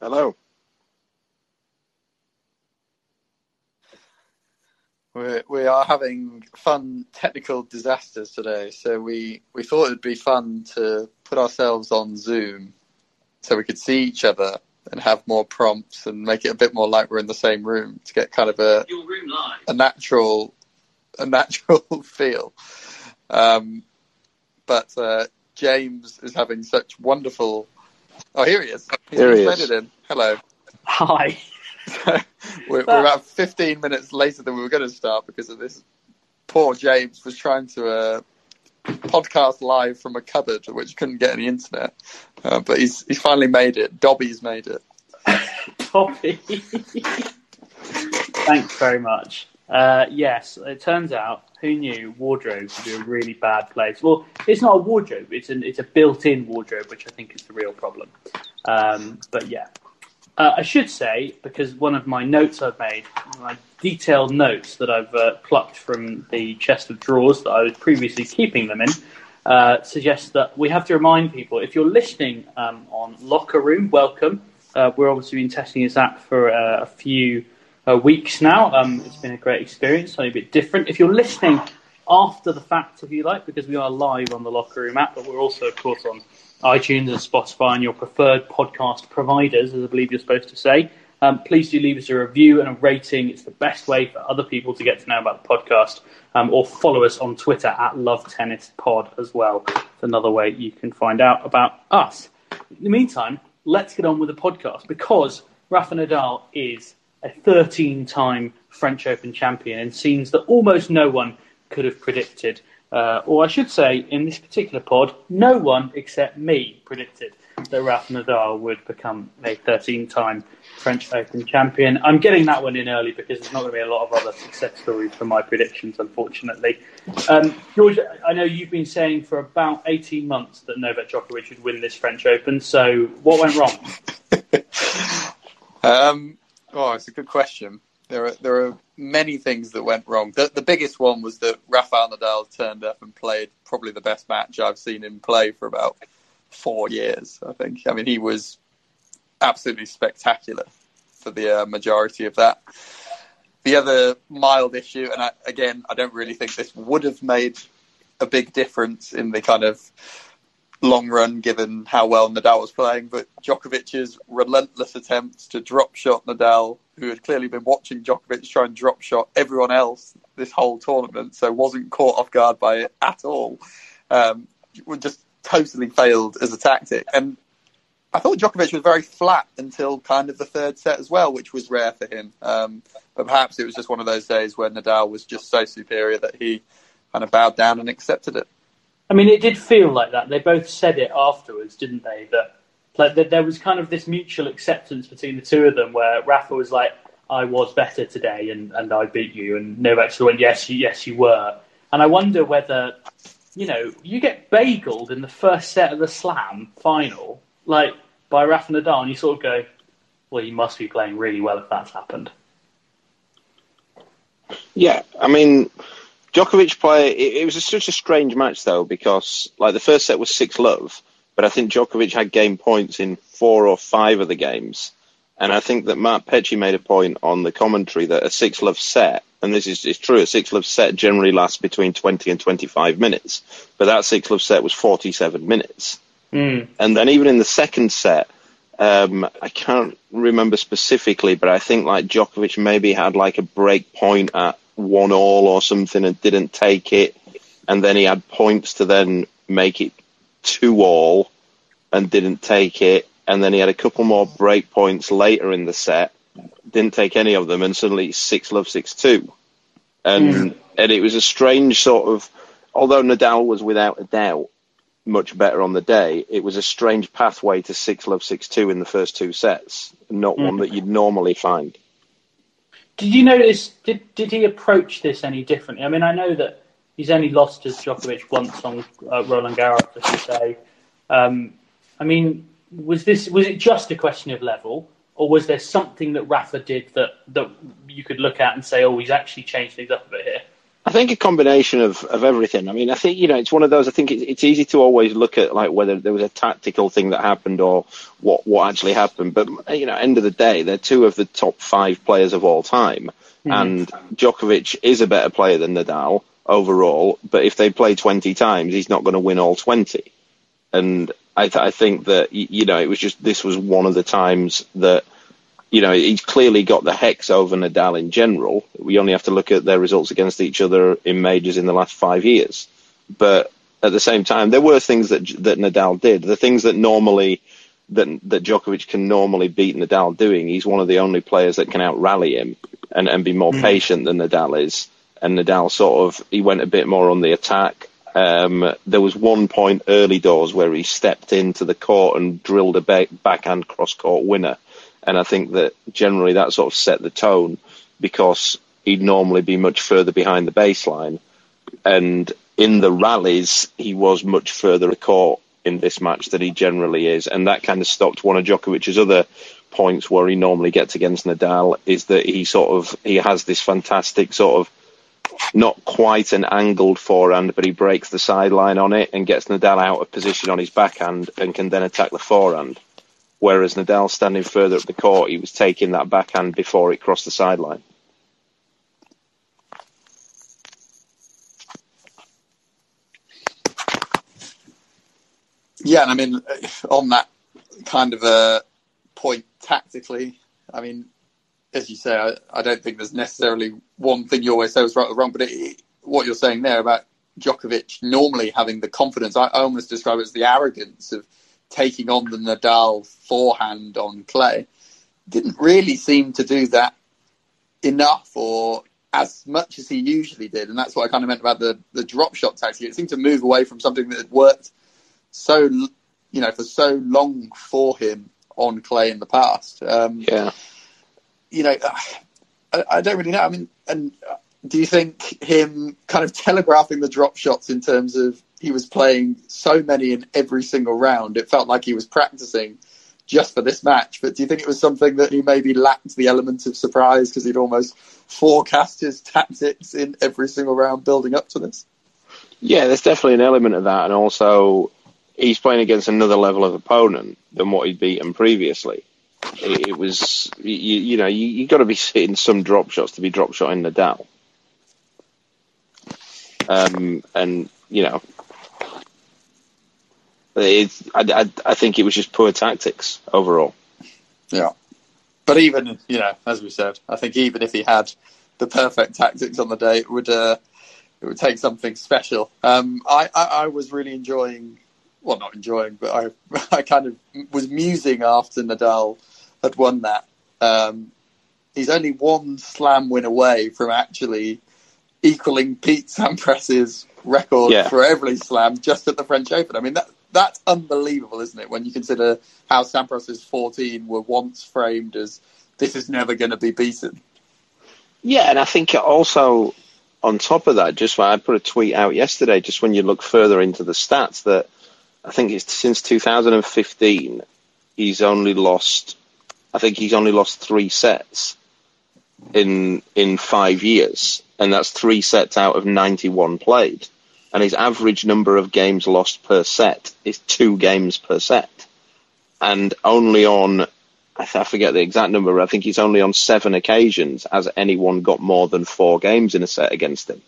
Hello. We're, we are having fun technical disasters today, so we, we thought it'd be fun to put ourselves on Zoom so we could see each other and have more prompts and make it a bit more like we're in the same room to get kind of a a natural a natural feel. Um, but uh, James is having such wonderful. Oh, here he is. He's Here he is. in. Hello. Hi. we're, we're about 15 minutes later than we were going to start because of this. Poor James was trying to uh, podcast live from a cupboard which couldn't get any internet, uh, but he's he's finally made it. Dobby's made it. Dobby. Thanks very much. Uh, yes, it turns out, who knew wardrobe would be a really bad place? Well, it's not a wardrobe, it's, an, it's a built in wardrobe, which I think is the real problem. Um, but yeah. Uh, I should say, because one of my notes I've made, my detailed notes that I've uh, plucked from the chest of drawers that I was previously keeping them in, uh, suggests that we have to remind people if you're listening um, on Locker Room, welcome. Uh, we're obviously been testing this app for uh, a few uh, weeks now. Um, it's been a great experience, something a bit different. If you're listening after the fact, if you like, because we are live on the Locker Room app, but we're also, of course, on iTunes and Spotify and your preferred podcast providers, as I believe you're supposed to say. Um, please do leave us a review and a rating. It's the best way for other people to get to know about the podcast. Um, or follow us on Twitter at Love Tennis Pod as well. It's another way you can find out about us. In the meantime, let's get on with the podcast because Rafa Nadal is a 13 time French Open champion in scenes that almost no one could have predicted. Uh, or I should say, in this particular pod, no one except me predicted that Rafa Nadal would become a 13 time French Open champion. I'm getting that one in early because there's not going to be a lot of other success stories for my predictions, unfortunately. Um, George, I know you've been saying for about 18 months that Novak Djokovic would win this French Open, so what went wrong? Um, oh, it's a good question. There are there are many things that went wrong. The, the biggest one was that Rafael Nadal turned up and played probably the best match I've seen him play for about four years. I think. I mean, he was absolutely spectacular for the uh, majority of that. The other mild issue, and I, again, I don't really think this would have made a big difference in the kind of long run, given how well Nadal was playing. But Djokovic's relentless attempts to drop shot Nadal, who had clearly been watching Djokovic try and drop shot everyone else this whole tournament, so wasn't caught off guard by it at all, um, just totally failed as a tactic. And I thought Djokovic was very flat until kind of the third set as well, which was rare for him. Um, but perhaps it was just one of those days where Nadal was just so superior that he kind of bowed down and accepted it. I mean, it did feel like that. They both said it afterwards, didn't they? That like that there was kind of this mutual acceptance between the two of them, where Rafa was like, "I was better today, and, and I beat you," and Novak sort of went, "Yes, you, yes, you were." And I wonder whether, you know, you get bageled in the first set of the Slam final, like by Rafa Nadal, and you sort of go, "Well, you must be playing really well if that's happened." Yeah, I mean, Djokovic play. It, it was a, such a strange match though because like the first set was six love, but I think Djokovic had game points in four or five of the games. And I think that Mark Petchey made a point on the commentary that a six love set, and this is, is true, a six love set generally lasts between 20 and 25 minutes, but that six love set was 47 minutes. Mm. And then even in the second set, um, I can't remember specifically, but I think like Djokovic maybe had like a break point at one all or something and didn't take it, and then he had points to then make it two all and didn't take it, and then he had a couple more break points later in the set, didn't take any of them, and suddenly six love six two, and Mm. and it was a strange sort of. Although Nadal was without a doubt much better on the day, it was a strange pathway to six love six two in the first two sets, not one Mm. that you'd normally find. Did you notice? Did did he approach this any differently? I mean, I know that he's only lost to Djokovic once on uh, Roland Garros, as you say. Um, I mean, was this was it just a question of level, or was there something that Rafa did that that you could look at and say, oh, he's actually changed things up a bit here? I think a combination of, of everything. I mean, I think you know it's one of those. I think it's, it's easy to always look at like whether there was a tactical thing that happened or what what actually happened. But you know, end of the day, they're two of the top five players of all time, mm-hmm. and Djokovic is a better player than Nadal overall. But if they play twenty times, he's not going to win all twenty. And I, th- I think that you know it was just this was one of the times that you know, he's clearly got the hex over Nadal in general. We only have to look at their results against each other in majors in the last five years. But at the same time, there were things that that Nadal did. The things that normally that that Djokovic can normally beat Nadal doing. He's one of the only players that can out rally him and, and be more patient than Nadal is. And Nadal sort of he went a bit more on the attack. Um, there was one point early doors where he stepped into the court and drilled a back, backhand cross court winner. And I think that generally that sort of set the tone because he'd normally be much further behind the baseline. And in the rallies, he was much further court in this match than he generally is. And that kind of stopped one of Djokovic's other points where he normally gets against Nadal is that he sort of, he has this fantastic sort of not quite an angled forehand, but he breaks the sideline on it and gets Nadal out of position on his backhand and can then attack the forehand. Whereas Nadal standing further up the court, he was taking that backhand before it crossed the sideline. Yeah, and I mean, uh, on that kind of a point tactically, I mean, as you say, I, I don't think there's necessarily one thing you always say was right or wrong, but it, what you're saying there about Djokovic normally having the confidence, I, I almost describe it as the arrogance of taking on the Nadal forehand on clay, didn't really seem to do that enough or as much as he usually did. And that's what I kind of meant about the, the drop shot tactic. It seemed to move away from something that had worked so, you know, for so long for him on clay in the past. Um, Yeah. you know, I, I don't really know. I mean, and do you think him kind of telegraphing the drop shots in terms of he was playing so many in every single round, it felt like he was practicing just for this match. But do you think it was something that he maybe lacked the element of surprise because he'd almost forecast his tactics in every single round building up to this? Yeah, there's definitely an element of that, and also he's playing against another level of opponent than what he'd beaten previously. It, was, you, you know, you, you got to be hitting some drop shots to be drop shotting Nadal. Um, and you know, I, I, I think it was just poor tactics overall. Yeah. But even, you know, as we said, I think even if he had the perfect tactics on the day, it would uh, it would take something special. Um, I, I, I was really enjoying, well, not enjoying, but I I kind of was musing after Nadal had won that. Um, he's only one slam win away from actually equaling Pete Sampras's record Yeah. for every slam just at the French Open. I mean, that that's unbelievable, isn't it? When you consider how Sampras's 14 were once framed as this is never going to be beaten. Yeah, and I think also on top of that, just when I put a tweet out yesterday, just when you look further into the stats, that I think it's since 2015, he's only lost. I think he's only lost three sets in in five years, and that's three sets out of 91 played. And his average number of games lost per set is two games per set. And only on, I forget the exact number, I think he's only on seven occasions has anyone got more than four games in a set against him.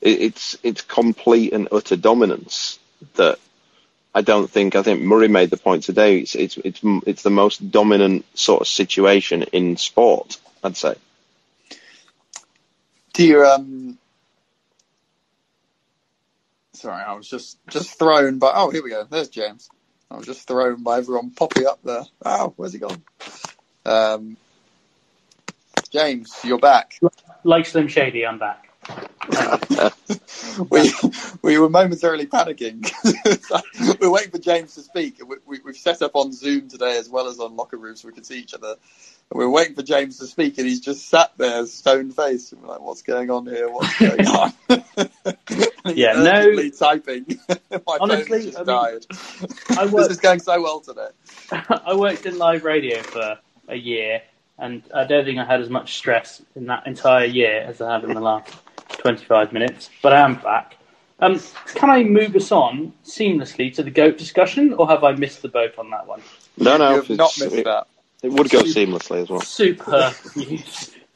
It's, it's complete and utter dominance that I don't think, I think Murray made the point today, it's, it's, it's, it's the most dominant sort of situation in sport, I'd say. Do you, um, Sorry, I was just just thrown by. Oh, here we go. There's James. I was just thrown by everyone popping up there. Oh, where's he gone? Um, James, you're back. Like Slim Shady, I'm back. we we were momentarily panicking. we are waiting for James to speak. We, have we, set up on Zoom today as well as on locker room so we can see each other. And we are waiting for James to speak, and he's just sat there, stone faced. We're like, "What's going on here? What's going on?" Yeah, no typing. My honestly, just I died. I worked, this is going so well today. I worked in live radio for a year, and I don't think I had as much stress in that entire year as I have in the last 25 minutes, but I am back. Um, can I move us on seamlessly to the goat discussion, or have I missed the boat on that one? No, no, you have not missed it, that. It would go seamlessly as well. Super.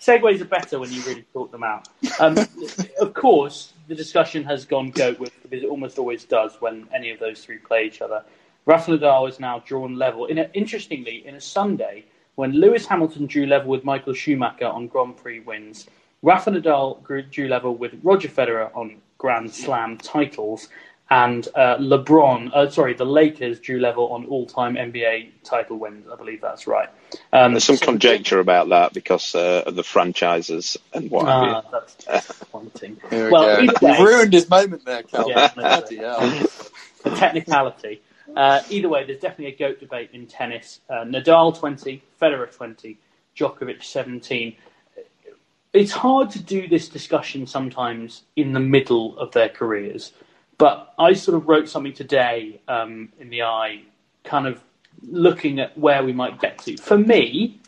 Segues are better when you really sort them out. Um, of course, the discussion has gone goat with because it almost always does when any of those three play each other. Rafa Nadal is now drawn level. In a, interestingly, in a Sunday when Lewis Hamilton drew level with Michael Schumacher on Grand Prix wins, Rafa Nadal drew level with Roger Federer on Grand Slam titles, and uh, LeBron, uh, sorry, the Lakers drew level on all-time NBA title wins. I believe that's right. Um, There's some so conjecture about that because uh, of the franchises and what have you. Ah, that's disappointing. well, we way, ruined his moment there, Cal. Yeah, no, technicality. Uh, either way, there's definitely a goat debate in tennis. Uh, Nadal 20, Federer 20, Djokovic 17 it's hard to do this discussion sometimes in the middle of their careers. But I sort of wrote something today um, in the eye, kind of looking at where we might get to. For me,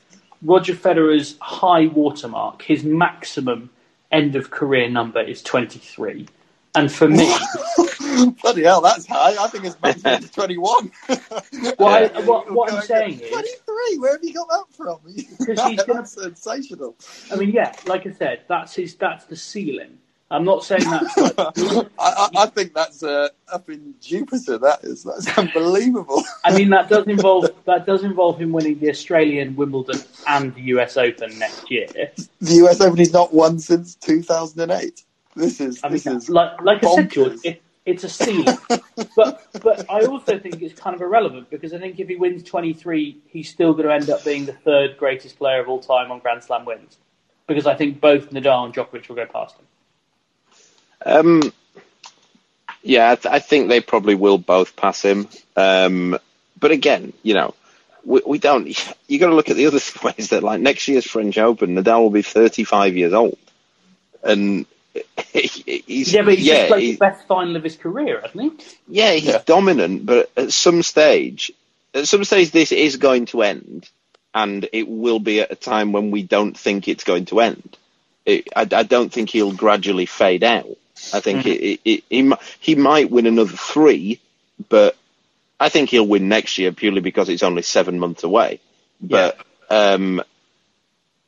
Roger Federer's high watermark, his maximum end of career number is 23. And for me, bloody hell, that's high. I think it's maximum 21. well, I, what, what I'm saying is 23. Where have you got that from? Because he's gonna, sensational. I mean, yeah, like I said, that's his. That's the ceiling. I'm not saying that. I, I, think that's uh, up in Jupiter. That is that's unbelievable. I mean, that does involve that does involve him winning the Australian, Wimbledon, and the US Open next year. The US Open he's not won since 2008. This is I mean, this is like like bonkers. I said, George. It, it's a ceiling, but but I also think it's kind of irrelevant because I think if he wins 23, he's still going to end up being the third greatest player of all time on Grand Slam wins because I think both Nadal and Djokovic will go past him. Um, yeah, I, th- I, think they probably will both pass him. Um, but again, you know, we, we don't. You got to look at the other ways that, like next year's French Open, Nadal will be 35 years old, and he's yeah, but he's yeah, played the best final of his career, hasn't he? Yeah, he's yeah. dominant, but at some stage, at some stage, this is going to end, and it will be at a time when we don't think it's going to end. It, I, I, don't think he'll gradually fade out. I think mm-hmm. it, it, he he might win another three, but I think he'll win next year purely because it's only seven months away. But yeah. um,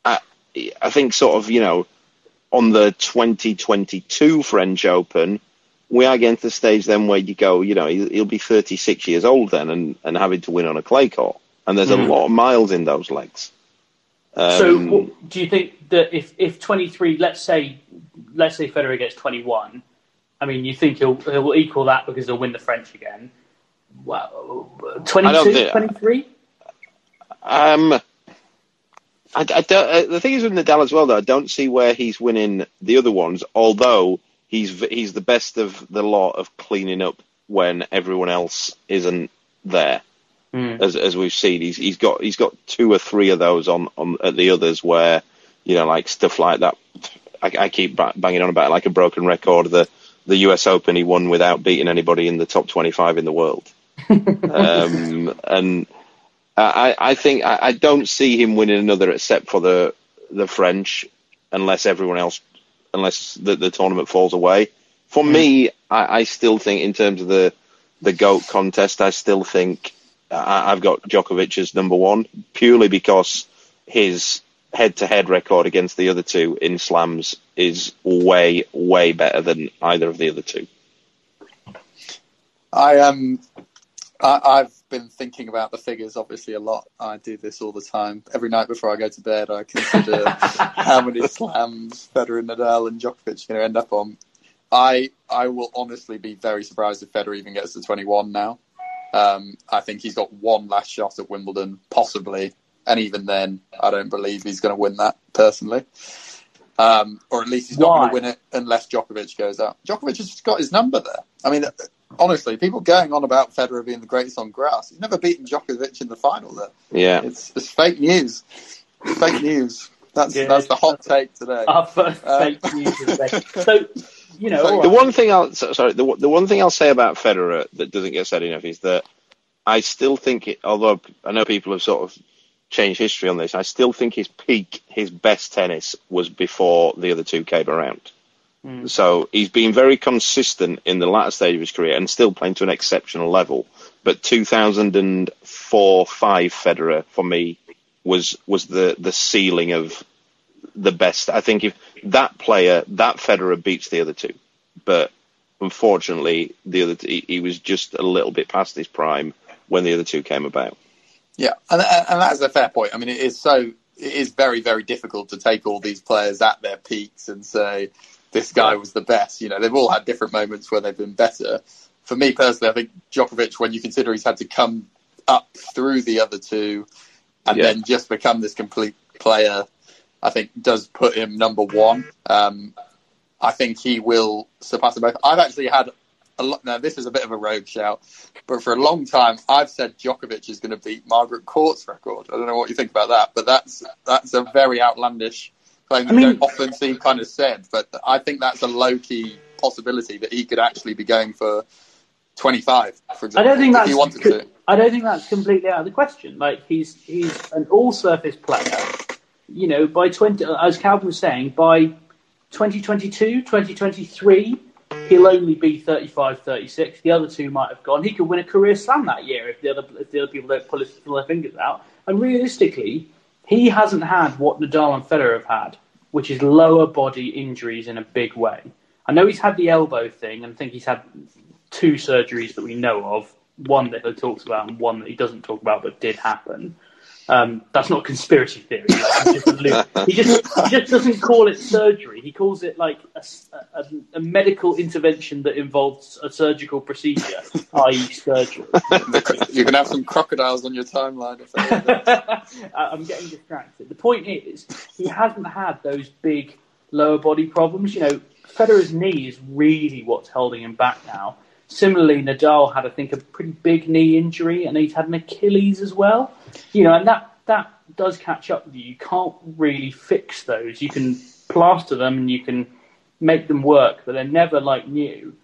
I I think sort of you know on the 2022 French Open, we are getting to the stage then where you go, you know, he'll, he'll be 36 years old then and, and having to win on a clay court. And there's mm. a hmm. lot of miles in those legs. Um, so, do you think that if, if 23, let's say, let's say Federer gets 21, I mean, you think he'll, he'll equal that because he'll win the French again? Well, 22, 23? Um, I, I don't, uh, the thing is with Nadal as well, though, I don't see where he's winning the other ones. Although he's he's the best of the lot of cleaning up when everyone else isn't there. Mm. As as we've seen, he's he's got he's got two or three of those on on at the others where you know like stuff like that. I, I keep banging on about like a broken record. The the U.S. Open he won without beating anybody in the top twenty five in the world. um, and I, I think I, I, don't see him winning another except for the the French, unless everyone else, unless the, the tournament falls away. For me, I, I still think in terms of the the goat contest, I still think I've got Djokovic as number one purely because his head-to-head record against the other two in slams is way, way better than either of the other two. I um, I, I've been thinking about the figures obviously a lot. I do this all the time. Every night before I go to bed, I consider how many slams Federer, Nadal, and Djokovic are going to end up on. I I will honestly be very surprised if Federer even gets to 21 now. Um, I think he's got one last shot at Wimbledon, possibly, and even then, I don't believe he's going to win that personally. Um, or at least he's not going to win it unless Djokovic goes out. Djokovic has got his number there. I mean, honestly, people going on about Federer being the greatest on grass. He's never beaten Djokovic in the final there. Yeah. It's, it's fake news. It's fake news. That's Good. that's the hot take today. Our first Uh, fake news of the day. So, you know, So The right. one thing I'll sorry, the, the one thing I'll say about Federer that doesn't get said enough is that I still think it. Although I know people have sort of changed history on this, I still think his peak, his best tennis was before the other two came around. Mm. So he's been very consistent in the latter stage of his career and still playing to an exceptional level. But 2004 5 Federer for me was was the the ceiling of the best. I think if that player, that Federer beats the other two, but unfortunately, the other he, he was just a little bit past his prime when the other two came about. Yeah, and and that's a fair point. I mean, it is so it is very very difficult to take all these players at their peaks and say this guy was the best. You know, they've all had different moments where they've been better. For me personally, I think Djokovic, when you consider he's had to come up through the other two and Yeah. then just become this complete player, I think does put him number one. Um, I think he will surpass them both. I've actually had a lot. Now, this is a bit of a rogue shout, but for a long time, I've said Djokovic is going to beat Margaret Court's record. I don't know what you think about that, but that's that's a very outlandish claim that I mean- you don't often see kind of said. But I think that's a low key possibility that he could actually be going for 25, for I example, don't think if that's. he wanted to. I don't think that's completely out of the question. Like he's he's an all-surface player. You know, by twenty, uh, as Calvin was saying, by 2022, 2023, he'll only be 35, 36. The other two might have gone. He could win a career slam that year if the other if the other people don't pull, his, pull their fingers out. And realistically, he hasn't had what Nadal and Federer have had, which is lower body injuries in a big way. I know he's had the elbow thing, and I think he's had two surgeries that we know of. One that he talks about, and one that he doesn't talk about, but did happen. Um, that's not conspiracy theory. Like, he, just he just he just doesn't call it surgery. He calls it like a, a- a medical intervention that involves a surgical procedure, i.e., surgery. You can have some crocodiles on your timeline. I'm getting distracted. The point is, he hasn't had those big lower body problems. You know, Federer's knee is really what's holding him back now. Similarly, Nadal had, I think, a pretty big knee injury, and he's had an Achilles as well. You know, and that that does catch up with you. You can't really fix those. You can plaster them and you can make them work, but they're never like new.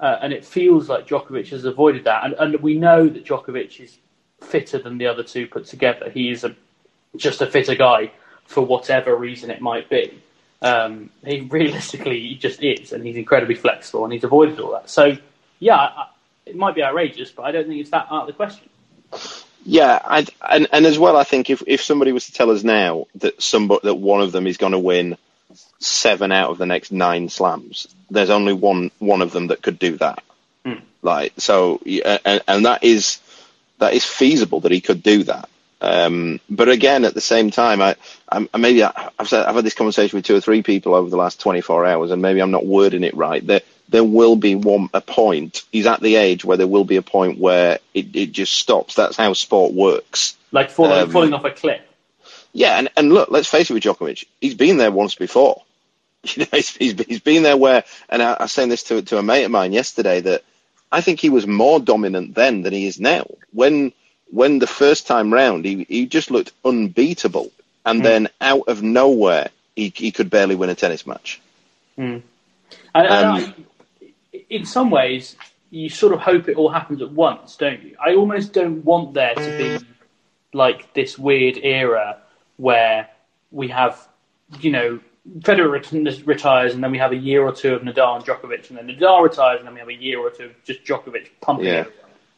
Uh, and it feels like Djokovic has avoided that. And, and we know that Djokovic is fitter than the other two put together. He is a just a fitter guy for whatever reason it might be. Um, he realistically he just is, and he's incredibly flexible, and he's avoided all that. So, yeah, I, it might be outrageous, but I don't think it's that out of the question. Yeah, I'd, and and as well, I think if if somebody was to tell us now that somebody that one of them is going to win seven out of the next nine slams, there's only one one of them that could do that. Like so, and, and that is that is feasible that he could do that. Um, but again, at the same time, I, I maybe I, I've said I've had this conversation with two or three people over the last 24 hours, and maybe I'm not wording it right. There, there will be one a point. He's at the age where there will be a point where it, it just stops. That's how sport works. Like falling, Um, falling off a cliff. Yeah, and, and look, let's face it with Djokovic, he's been there once before. You know, he's, he's, he's been there where, and I, I was saying this to, to a mate of mine yesterday, that I think he was more dominant then than he is now. When when the first time round, he, he just looked unbeatable. And then out of nowhere, he, he could barely win a tennis match. And, and Um, I, in some ways, you sort of hope it all happens at once, don't you? I almost don't want there to be like this weird era where we have, you know, Federer retires, and then we have a year or two of Nadal and Djokovic, and then Nadal retires, and then we have a year or two of just Djokovic pumping yeah.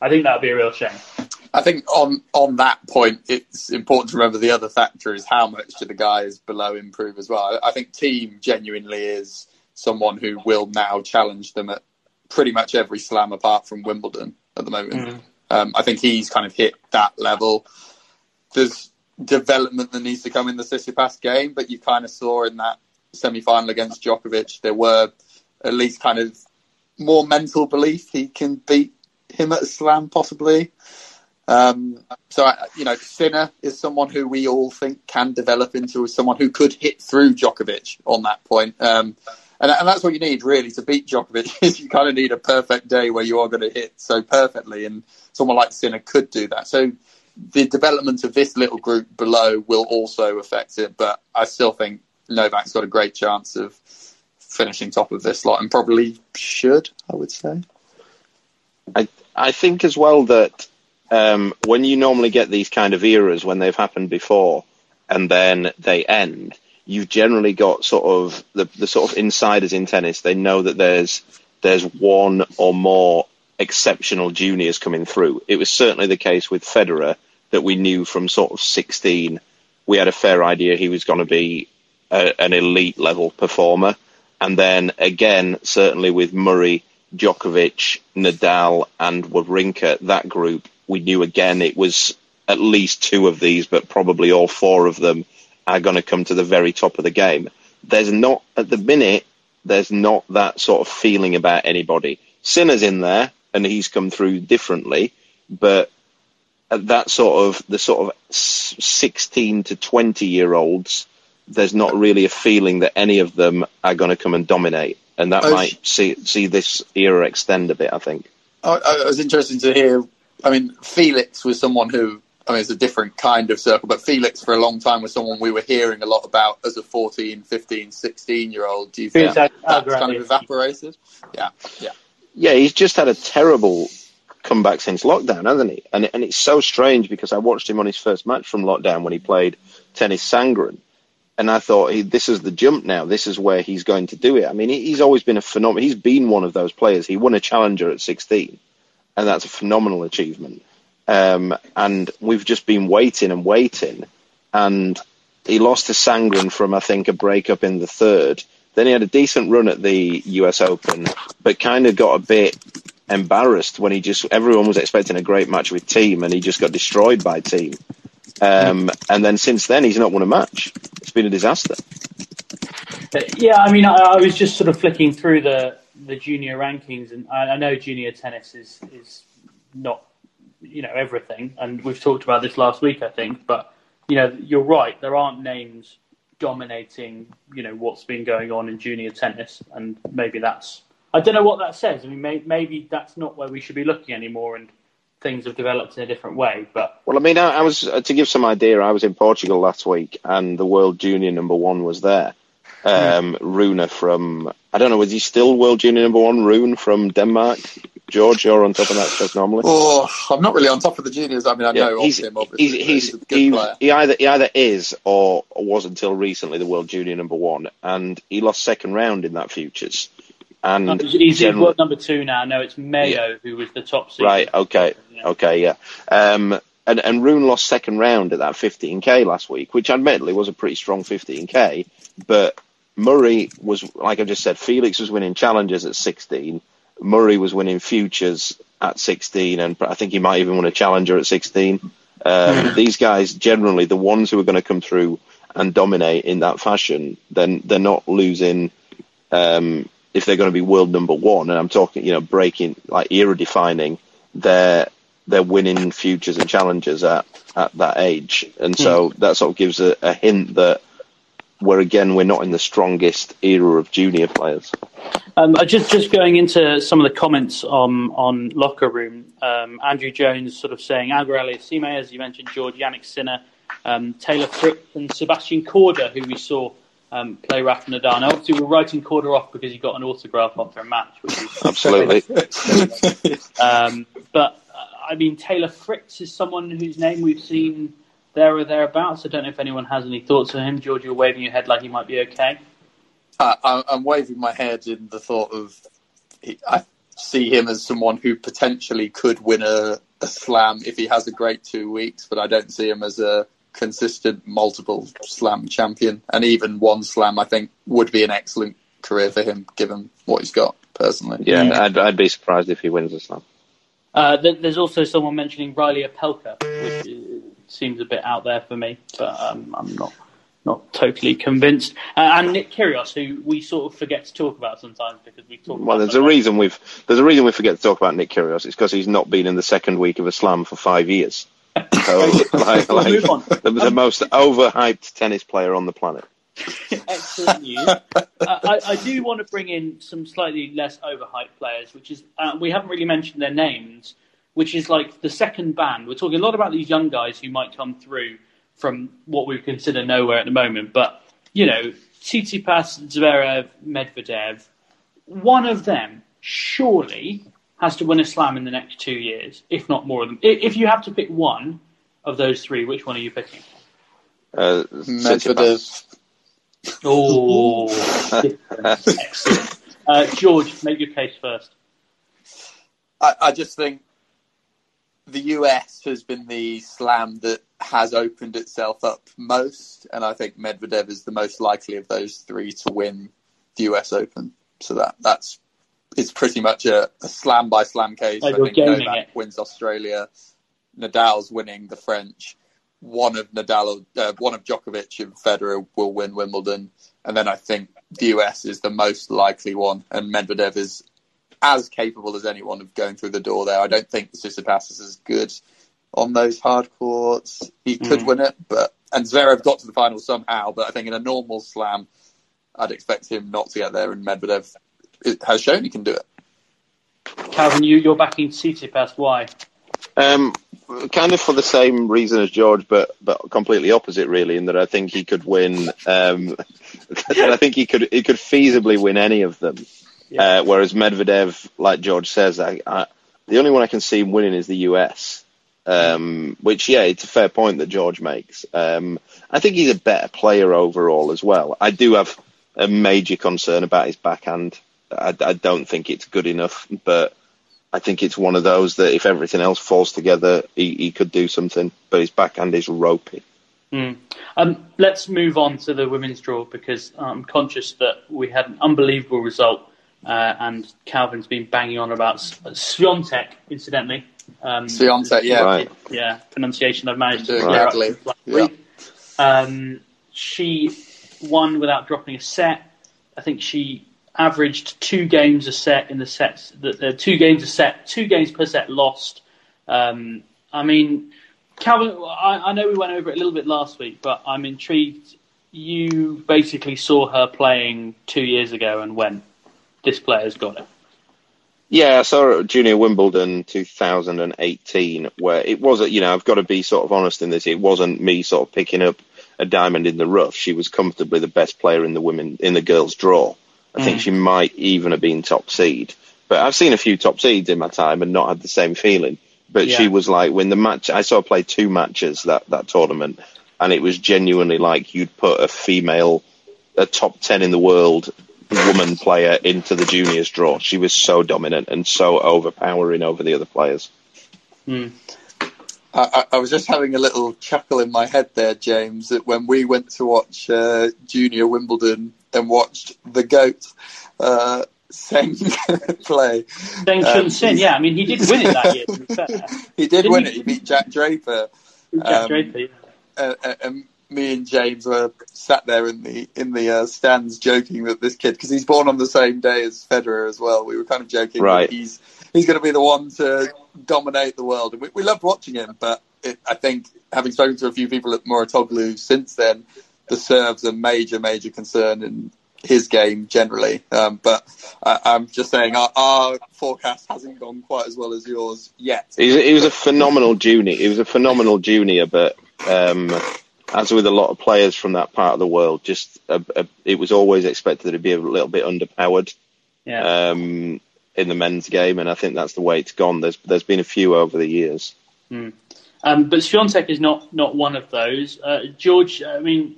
I think that would be a real shame. I think on on that point, it's important to remember the other factor is how much do the guys below improve as well. I think Thiem genuinely is someone who will now challenge them at pretty much every slam apart from Wimbledon at the moment. Mm. Um, I think he's kind of hit that level. There's development that needs to come in the Tsitsipas game, but you kind of saw in that semi-final against Djokovic there were at least kind of more mental belief he can beat him at a slam possibly. Um, so, you know, Sinner is someone who we all think can develop into someone who could hit through Djokovic on that point. Um, and, and, that's what you need really to beat Djokovic. Is you kind of need a perfect day where you are going to hit so perfectly, and someone like Sinner could do that. So the development of this little group below will also affect it, but I still think Novak's got a great chance of finishing top of this lot, and probably should. I would say. I I think as well that um, when you normally get these kind of eras when they've happened before and then they end, you've generally got sort of the, the sort of insiders in tennis. They know that there's there's one or more exceptional juniors coming through. It was certainly the case with Federer that we knew from sort of 16. We had a fair idea he was going to be a, an elite level performer. And then again, certainly with Murray, Djokovic, Nadal, and Wawrinka, that group we knew again it was at least two of these, but probably all four of them are going to come to the very top of the game. There's not, at the minute, there's not that sort of feeling about anybody. Sinner's in there, and he's come through differently, but at that sort of, the sort of 16 to 20 year olds, there's not really a feeling that any of them are going to come and dominate. And that might see, see this era extend a bit, I think. I, I was interested to hear I mean, Felix was someone who, I mean, it's a different kind of circle, but Felix for a long time was someone we were hearing a lot about as a 14, 15, 16 year old. Do you think that's kind of evaporated? Yeah, yeah. Yeah, he's just had a terrible comeback since lockdown, hasn't he? And, and it's so strange because I watched him on his first match from lockdown when he played Tennys Sandgren. And I thought, he, this is the jump now. This is where he's going to do it. I mean, he, he's always been a phenomenal. He's been one of those players. He won a challenger at 16 and that's a phenomenal achievement. Um, and we've just been waiting and waiting, and he lost to Sandgren from I think a breakup in the third. Then he had a decent run at the U.S. Open, but kind of got a bit embarrassed when he just everyone was expecting a great match with Thiem and he just got destroyed by Thiem. Um, and then since then, he's not won a match. It's been a disaster. Yeah, I mean, I, I was just sort of flicking through the the junior rankings, and I, I know junior tennis is is not you know everything, and we've talked about this last week, I think. But you know, you're right. There aren't names dominating, you know, what's been going on in junior tennis, and maybe that's. I don't know what that says. I mean, may, maybe that's not where we should be looking anymore, and things have developed in a different way. But well, I mean, I, I was uh, to give some idea. I was in Portugal last week, and the world junior number one was there, um, Rune from I don't know, was he still world junior number one? Rune from Denmark. George, you're on top of that stuff normally. Oh, I'm not really on top of the juniors. I mean, I yeah, know he's, him. Obviously, he's, he's, he's he, he, either he either is or was until recently the world junior number one, and he lost second round in that futures. And he's generally, world number two now. No, it's Mayot yeah. who was the top seed. Right. Okay. Yeah. Okay. Yeah. Um, and, and Rune lost second round at that 15k last week, which admittedly was a pretty strong 15k, but Murray was, like I just said, Felix was winning challenges at 16. Murray was winning futures at 16, and I think he might even win a challenger at 16. Um, these guys, generally, the ones who are going to come through and dominate in that fashion, then they're not losing. Um, if they're going to be world number one, and I'm talking, you know, breaking like era defining, they're they're winning futures and challenges at at that age, and so mm. that sort of gives a, a hint that where again we're not in the strongest era of junior players. Um, just just going into some of the comments on on locker room, um, Andrew Jones sort of saying Auger Aliassime, as you mentioned, George Jannik Sinner, um, Taylor Fritz, and Sebastian Korda, who we saw um, play Rafa Nadal. Now, obviously, we're writing Korda off because he got an autograph after a match, absolutely. Um, but I mean, Taylor Fritz is someone whose name we've seen there or thereabouts. I don't know if anyone has any thoughts on him. George, you're waving your head like he might be okay. I, I'm waving my head in the thought of I see him as someone who potentially could win a, a slam if he has a great two weeks, but I don't see him as a consistent multiple slam champion. And even one slam, I think, would be an excellent career for him, given what he's got personally. Yeah, I'd, I'd be surprised if he wins a slam. Uh, there's also someone mentioning Reilly Opelka, which uh, seems a bit out there for me, but um, I'm not not totally convinced. Uh, and Nick Kyrgios, who we sort of forget to talk about sometimes because we talk. Well, there's a reason we've there's a reason we forget to talk about Nick Kyrgios. It's because he's not been in the second week of a slam for five years. So, like, like the, the most overhyped tennis player on the planet. Excellent news. uh, I, I, do want to bring in some slightly less overhyped players, which is uh, we haven't really mentioned their names, which is like the second band. We're talking a lot about these young guys who might come through from what we consider nowhere at the moment. But, you know, Tsitsipas, Zverev, Medvedev, one of them surely has to win a slam in the next two years, if not more of them. If you have to pick one of those three, which one are you picking? Uh, Medvedev. Oh, excellent. Uh, George, make your case first. I, I just think the US has been the slam that has opened itself up most, and I think Medvedev is the most likely of those three to win the US Open. So that that's it's pretty much a, a slam by slam case. Like I think Novak it. wins Australia, Nadal's winning the French. One of Nadal, uh, one of Djokovic and Federer will win Wimbledon, and then I think the US is the most likely one, and Medvedev is as capable as anyone of going through the door there. I don't think Tsitsipas is as good on those hard courts. He could mm. win it, but and Zverev got to the final somehow. But I think in a normal slam, I'd expect him not to get there. And Medvedev has shown he can do it. Calvin, you you're backing Tsitsipas. Why? Um, kind of for the same reason as George, but but completely opposite, really. In that I think he could win. Um, I think he could he could feasibly win any of them. Yeah. Uh, whereas Medvedev, like George says, I, I, the only one I can see him winning is the US. Um, which, yeah, it's a fair point that George makes. Um, I think he's a better player overall as well. I do have a major concern about his backhand. I, I don't think it's good enough, but I think it's one of those that if everything else falls together, he, he could do something. But his backhand is ropey. Mm. Um, let's move on to the women's draw because I'm conscious that we had an unbelievable result uh, and Calvin's been banging on about Swiatek, incidentally. Um, Swiatek, yeah. Right. Yeah, pronunciation I've managed to clear up yeah. Um, she won without dropping a set. I think she averaged two games a set in the sets. The, uh, two games a set, two games per set lost. Um, I mean, Calvin, I, I know we went over it a little bit last week, but I'm intrigued. You basically saw her playing two years ago and went this player's got it. Yeah, I saw Junior Wimbledon 2018, where it wasn't, you know, I've got to be sort of honest in this. It wasn't me sort of picking up a diamond in the rough. She was comfortably the best player in the women, in the girls' draw. I mm. think she might even have been top seed. But I've seen a few top seeds in my time and not had the same feeling. But yeah. she was like, when the match, I saw her play two matches that, that tournament, and it was genuinely like you'd put a female, a top 10 in the world woman player into the juniors draw. She was so dominant and so overpowering over the other players. Mm. I, I, was just having a little chuckle in my head there, James, that when we went to watch uh, Junior Wimbledon and watched the GOAT uh, Tseng play. Tseng Chun um, Sin, yeah, I mean, he did win it that year. he did Didn't win he? it. He beat Jack Draper. Jack um, Draper, yeah. Uh, uh and me and James were sat there in the in the uh, stands joking that this kid, because he's born on the same day as Federer as well. We were kind of joking right. he's he's going to be the one to dominate the world. And we, we loved watching him, but it, I think having spoken to a few people at Mouratoglou since then, the serve's a major major concern in his game generally. Um, but I, am just saying our, our, forecast hasn't gone quite as well as yours yet. He was, he was a phenomenal junior. He was a phenomenal junior, but. Um, as with a lot of players from that part of the world, just a, a, it was always expected to be a little bit underpowered yeah. um, in the men's game, and I think that's the way it's gone. There's there's been a few over the years. Mm. Um, but Swiatek is not not one of those. Uh, George, I mean,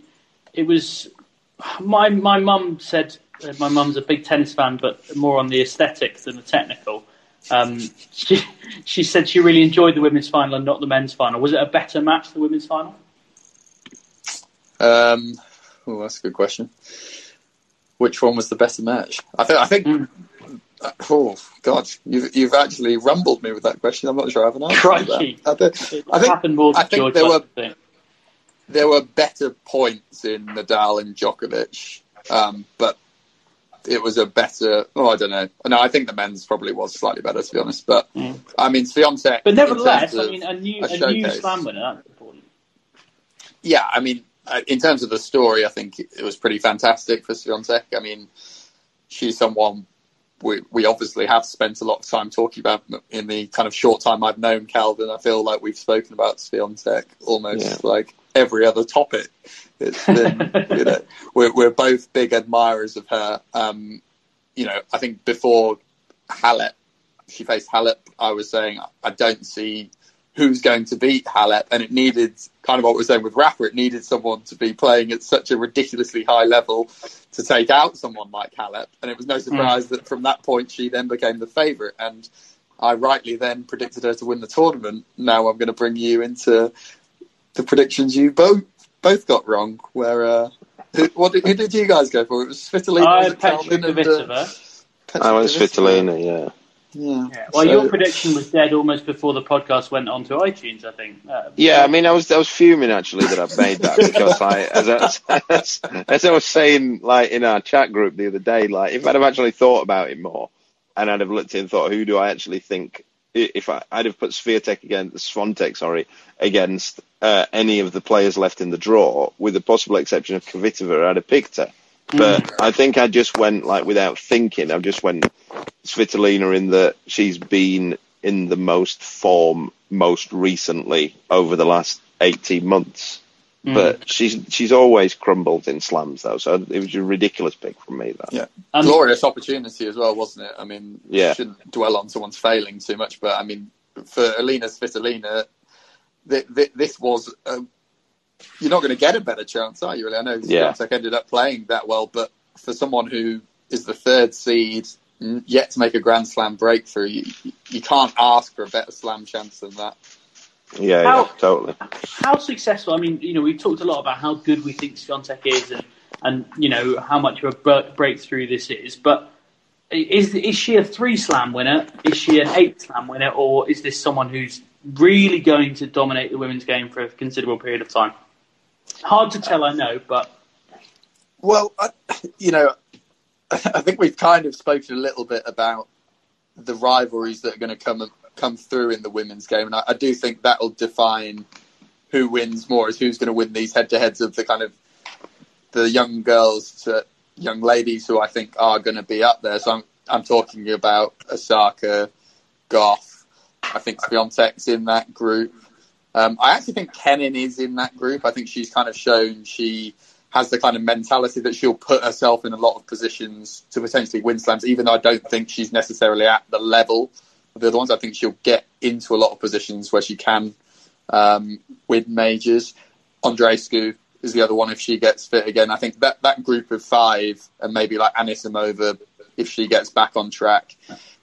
it was my my mum said uh, my mum's a big tennis fan, but more on the aesthetic than the technical. Um, she, she said she really enjoyed the women's final and not the men's final. Was it a better match, the women's final? Um, oh, that's a good question. Which one was the better match? I think. I think. Mm. Oh God, you've you've actually rumbled me with that question. I'm not sure I have an answer. Crikey. I think, I think, more I think there were there were better points in Nadal and Djokovic, um, but it was a better. Oh, I don't know. No, I think the men's probably was slightly better to be honest. But mm. I mean, Swiatek. But nevertheless, I mean, a new a, a new slam winner. That's important. Yeah, I mean, in terms of the story, I think it was pretty fantastic for Swiatek. I mean, she's someone we, we obviously have spent a lot of time talking about in the kind of short time I've known Calvin. I feel like we've spoken about Swiatek almost yeah. like every other topic. It's been, you know, we're, we're both big admirers of her. Um, you know, I think before Halep, she faced Halep, I was saying I don't see who's going to beat Halep, and it needed kind of what we're saying with Rafa. It needed someone to be playing at such a ridiculously high level to take out someone like Halep, and it was no surprise mm. that from that point she then became the favourite. And I rightly then predicted her to win the tournament. Now I'm going to bring you into the predictions you both both got wrong. Where uh, who, what did, who did you guys go for? It was Svitolina. I had Petra Kvitova. I went Svitolina. Yeah. Yeah. yeah. Well, so, your prediction was dead almost before the podcast went onto iTunes. I think. Uh, yeah, I mean, I was I was fuming actually that I made that because I, as I, as, as I was saying, like in our chat group the other day, like if I'd have actually thought about it more, and I'd have looked and thought, who do I actually think? If I, would have put Swiatek against Swiatek, sorry, against uh, any of the players left in the draw, with the possible exception of Kvitova, I'd have picked her. But mm. I think I just went like without thinking. I just went Svitolina in that she's been in the most form most recently over the last eighteen months. Mm. But she's she's always crumbled in slams though, so it was a ridiculous pick from me. That yeah, um, glorious opportunity as well, wasn't it? I mean, yeah, shouldn't dwell on someone's failing too much, but I mean, for Alina Svitolina, th- th- this was a you're not going to get a better chance, are you? Really, I know yeah. ended up playing that well, but for someone who is the third seed, mm, yet to make a Grand Slam breakthrough, you, you can't ask for a better Slam chance than that. Yeah, how, yeah, totally. How successful? I mean, you know, we've talked a lot about how good we think Swiatek is, and and you know how much of a breakthrough this is. But is is she a three Slam winner? Is she an eight Slam winner, or is this someone who's really going to dominate the women's game for a considerable period of time? Hard to tell, I know, but well, I, you know, I think we've kind of spoken a little bit about the rivalries that are going to come come through in the women's game, and I, I do think that'll define who wins more, is who's going to win these head-to-heads of the kind of the young girls to young ladies who I think are going to be up there. So I'm I'm talking about Osaka, Gauff. I think Swiatek's in that group. Um, I actually think Kenin is in that group. I think she's kind of shown she has the kind of mentality that she'll put herself in a lot of positions to potentially win slams, even though I don't think she's necessarily at the level of the other ones. I think she'll get into a lot of positions where she can um, win majors. Andreescu is the other one if she gets fit again. I think that, that group of five, and maybe like Anisimova, if she gets back on track,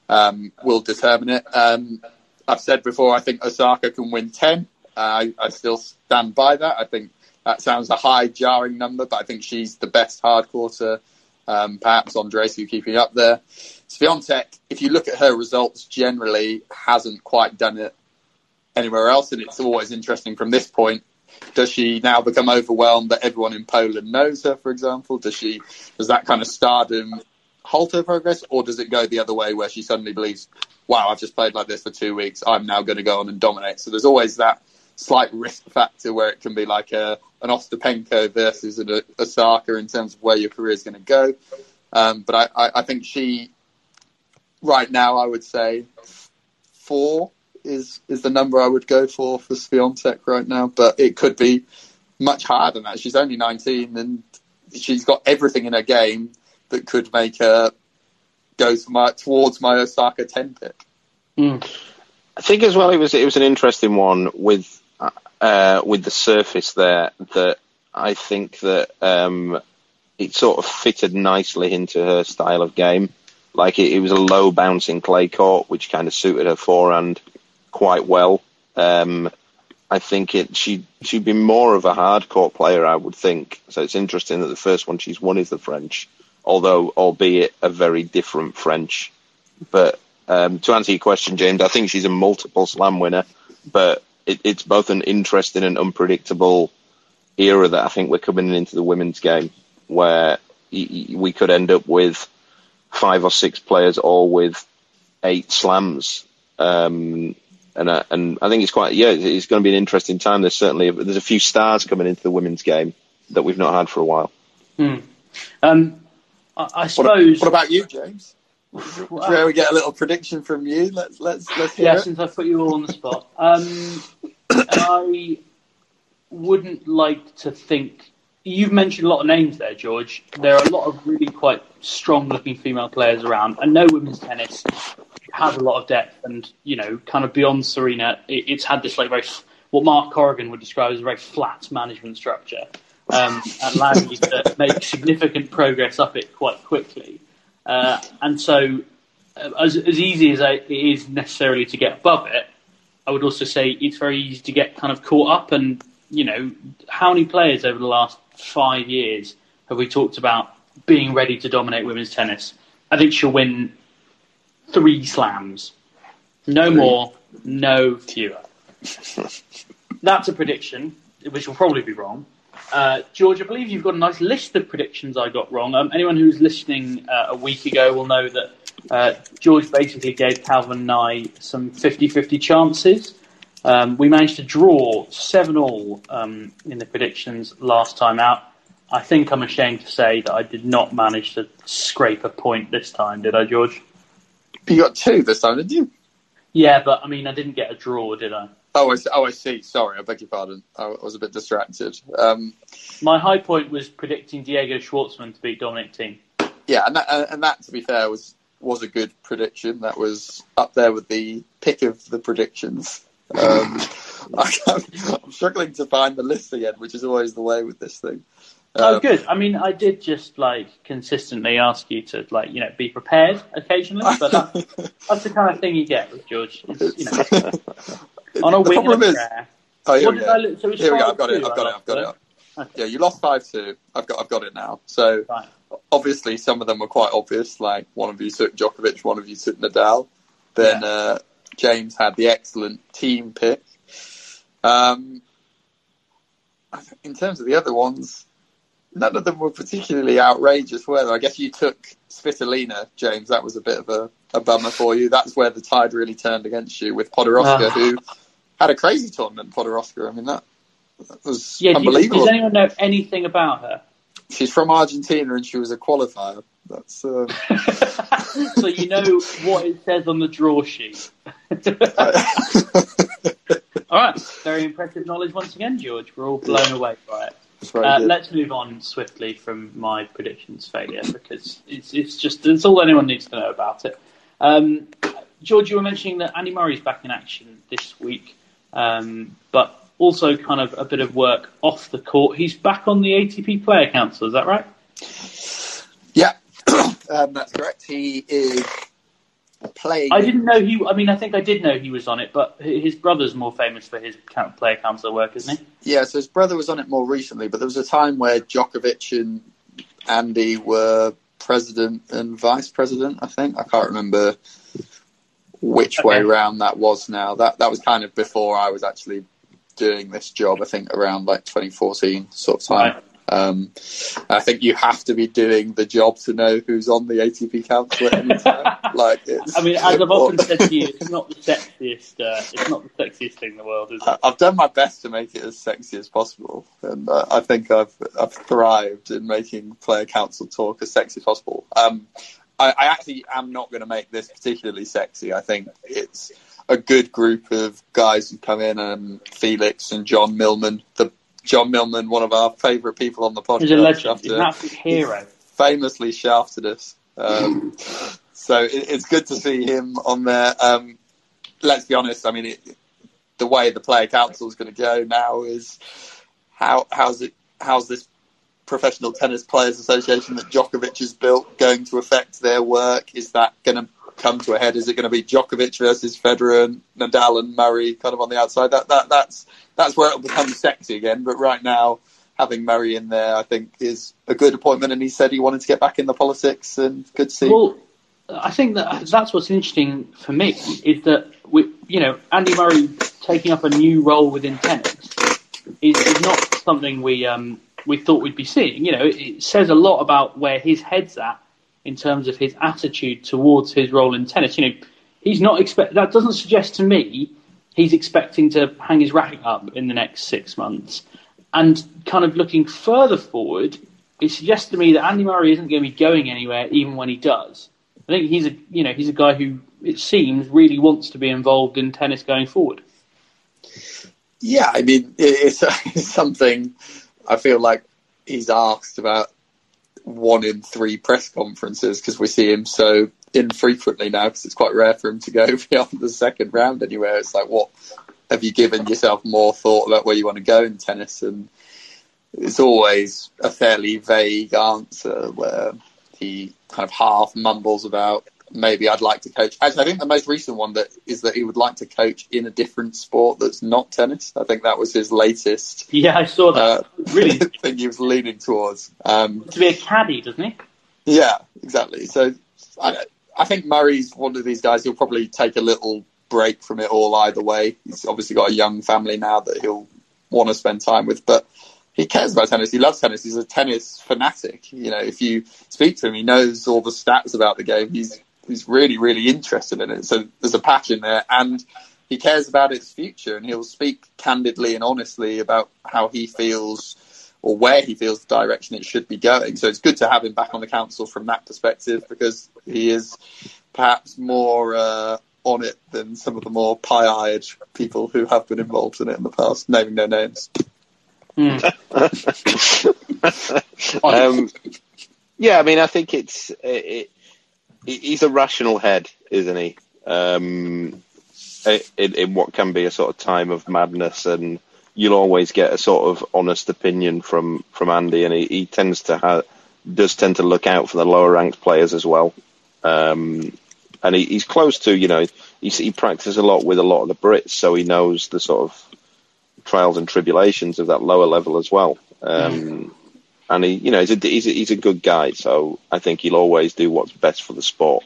um, will determine it. Um, I've said before, I think Osaka can win 10. I, I still stand by that. I think that sounds a high, jarring number, but I think she's the best hard quarter. Um, perhaps Andreescu keeping up there. Swiatek, if you look at her results, generally hasn't quite done it anywhere else, and it's always interesting from this point. Does she now become overwhelmed that everyone in Poland knows her, for example? Does she does that kind of stardom halt her progress, or does it go the other way where she suddenly believes, "Wow, I've just played like this for two weeks. I'm now going to go on and dominate." So there's always that slight risk factor where it can be like a an Ostapenko versus an Osaka in terms of where your career is going to go. Um, but I, I, I, think she, right now, I would say four is is the number I would go for for Swiatek right now. But it could be much higher than that. She's only 19 and she's got everything in her game that could make her go to my, towards my Osaka 10 pick. Mm. I think as well it was it was an interesting one with uh, with the surface there that I think that um, it sort of fitted nicely into her style of game. Like it, it was a low bouncing clay court, which kind of suited her forehand quite well. Um, I think it she she'd be more of a hard court player, I would think. So it's interesting that the first one she's won is the French, although albeit a very different French. But um, to answer your question, James, I think she's a multiple slam winner, but it, it's both an interesting and unpredictable era that I think we're coming into the women's game, where we could end up with five or six players all with eight slams. Um, and uh, and I think it's quite yeah, it's going to be an interesting time. There's certainly there's a few stars coming into the women's game that we've not had for a while. Hmm. Um, I, I suppose. What, what, about you, James? Well, we get a little prediction from you? Let's let's let's yeah. It. Since I put you all on the spot, um, I wouldn't like to think. You've mentioned a lot of names there, George. There are a lot of really quite strong-looking female players around. I know women's tennis has a lot of depth, and you know, kind of beyond Serena, it, it's had this like very what Mark Corrigan would describe as a very flat management structure, um, allowing you to make significant progress up it quite quickly. Uh, and so, uh, as, as easy as it is necessarily to get above it, I would also say it's very easy to get kind of caught up. And you know, how many players over the last five years have we talked about being ready to dominate women's tennis? I think she'll win three slams. No three. more, no fewer. That's a prediction, which will probably be wrong. Uh, George, I believe you've got a nice list of predictions I got wrong. Um, anyone who's listening uh, a week ago will know that uh, George basically gave Calvin I some 50-50 chances. Um, we managed to draw 7 all um, in the predictions last time out. I think I'm ashamed to say that I did not manage to scrape a point this time, did I, George? You got two this time, did you? Yeah, but I mean, I didn't get a draw, did I? Oh, I see. Oh, I see. Sorry, I beg your pardon. I was a bit distracted. Um, My high point was predicting Diego Schwartzman to beat Dominic Thiem. Yeah, and that, and that, to be fair, was was a good prediction. That was up there with the pick of the predictions. Um, I, am struggling to find the list again, which is always the way with this thing. Oh, um, good. I mean, I did just like consistently ask you to like you know be prepared occasionally, but that, that's the kind of thing you get with George. It's, you know, on a wing and a prayer. Oh, here, we go. Look, so here we go. I've got it. I've got it. I've got it. Okay. Yeah, you lost five two. I've got. I've got it now. So right. obviously, some of them were quite obvious. Like one of you took Djokovic, one of you took Nadal. Then yeah. uh, James had the excellent Thiem pick. Um, in terms of the other ones, none of them were particularly outrageous, were? I guess you took Svitolina, James. That was a bit of a, a bummer for you. That's where the tide really turned against you with Podoroska, uh, who had a crazy tournament. Podoroska, I mean that, that was yeah, unbelievable. does anyone know anything about her? She's from Argentina and she was a qualifier. That's uh... so you know what it says on the draw sheet. all right, very impressive knowledge once again, George. We're all blown away by it. Uh, let's move on swiftly from my predictions failure because it's, it's just it's all anyone needs to know about it. Um, George, you were mentioning that Andy Murray's back in action this week, um, but also kind of a bit of work off the court. He's back on the ATP Player Council, is that right? Yeah, um, that's correct. He is playing. I didn't know he. I mean, I think I did know he was on it, but his brother's more famous for his player council work, isn't he? Yeah, so his brother was on it more recently, but there was a time where Djokovic and Andy were president and vice president. I think I can't remember which okay. way around that was now. That that was kind of before I was actually doing this job. I think around like 2014 sort of time. Right. Um, I think you have to be doing the job to know who's on the ATP council at any time. like, I mean, as I've often said to you, it's not the sexiest. Uh, it's not the sexiest thing in the world, is it? I've done my best to make it as sexy as possible, and uh, I think I've I've thrived in making player council talk as sexy as possible. Um, I, I actually am not going to make this particularly sexy. I think it's a good group of guys who come in, and um, Felix and John Millman, the John Millman, one of our favourite people on the podcast. He's a legend. He's an absolute hero. Famously shafted us. Um, so it, it's good to see him on there. Um, let's be honest. I mean, it, the way the player council is going to go now is how how's it how's this Professional Tennis Players Association that Djokovic has built going to affect their work? Is that going to come to a head? Is it going to be Djokovic versus Federer and Nadal and Murray kind of on the outside? That that that's that's where it'll become sexy again. But right now, having Murray in there, I think, is a good appointment. And he said he wanted to get back in the politics, and good to see. Well, I think that that's what's interesting for me is that we, you know, Andy Murray taking up a new role within tennis is, is not something we um, we thought we'd be seeing. You know, it says a lot about where his head's at in terms of his attitude towards his role in tennis. You know, he's not expect that doesn't suggest to me he's expecting to hang his racket up in the next six months. And kind of looking further forward, it suggests to me that Andy Murray isn't going to be going anywhere even when he does. I think he's a you know he's a guy who it seems really wants to be involved in tennis going forward. Yeah, I mean it's, it's something I feel like he's asked about one in three press conferences because we see him so infrequently now because it's quite rare for him to go beyond the second round anywhere. It's like, what have you given yourself more thought about where you want to go in tennis? And it's always a fairly vague answer where he kind of half mumbles about maybe I'd like to coach. Actually, I think the most recent one that is that he would like to coach in a different sport that's not tennis. I think that was his latest. Yeah, I saw that. Uh, really, thing he was leaning towards. Um, to be a caddy, doesn't he? Yeah, exactly. So I, I think Murray's one of these guys. He'll probably take a little break from it all either way. He's obviously got a young family now that he'll want to spend time with, but he cares about tennis. He loves tennis. He's a tennis fanatic. You know, if you speak to him, he knows all the stats about the game. He's he's really really interested in it. So there's a passion there, and he cares about its future, and he'll speak candidly and honestly about how he feels or where he feels the direction it should be going. So it's good to have him back on the council from that perspective because he is perhaps more uh, on it than some of the more pie-eyed people who have been involved in it in the past, naming no names. Mm. um, yeah, I mean, I think it's it, it, he's a rational head, isn't he? Um, in, in, what can be a sort of time of madness, and you'll always get a sort of honest opinion from from Andy, and he, he tends to have does tend to look out for the lower ranked players as well. Um, and he, he's close to, you know, he, he practices a lot with a lot of the Brits, so he knows the sort of trials and tribulations of that lower level as well. Um, mm. And he, you know, he's a, he's a, he's a good guy, so I think he'll always do what's best for the sport.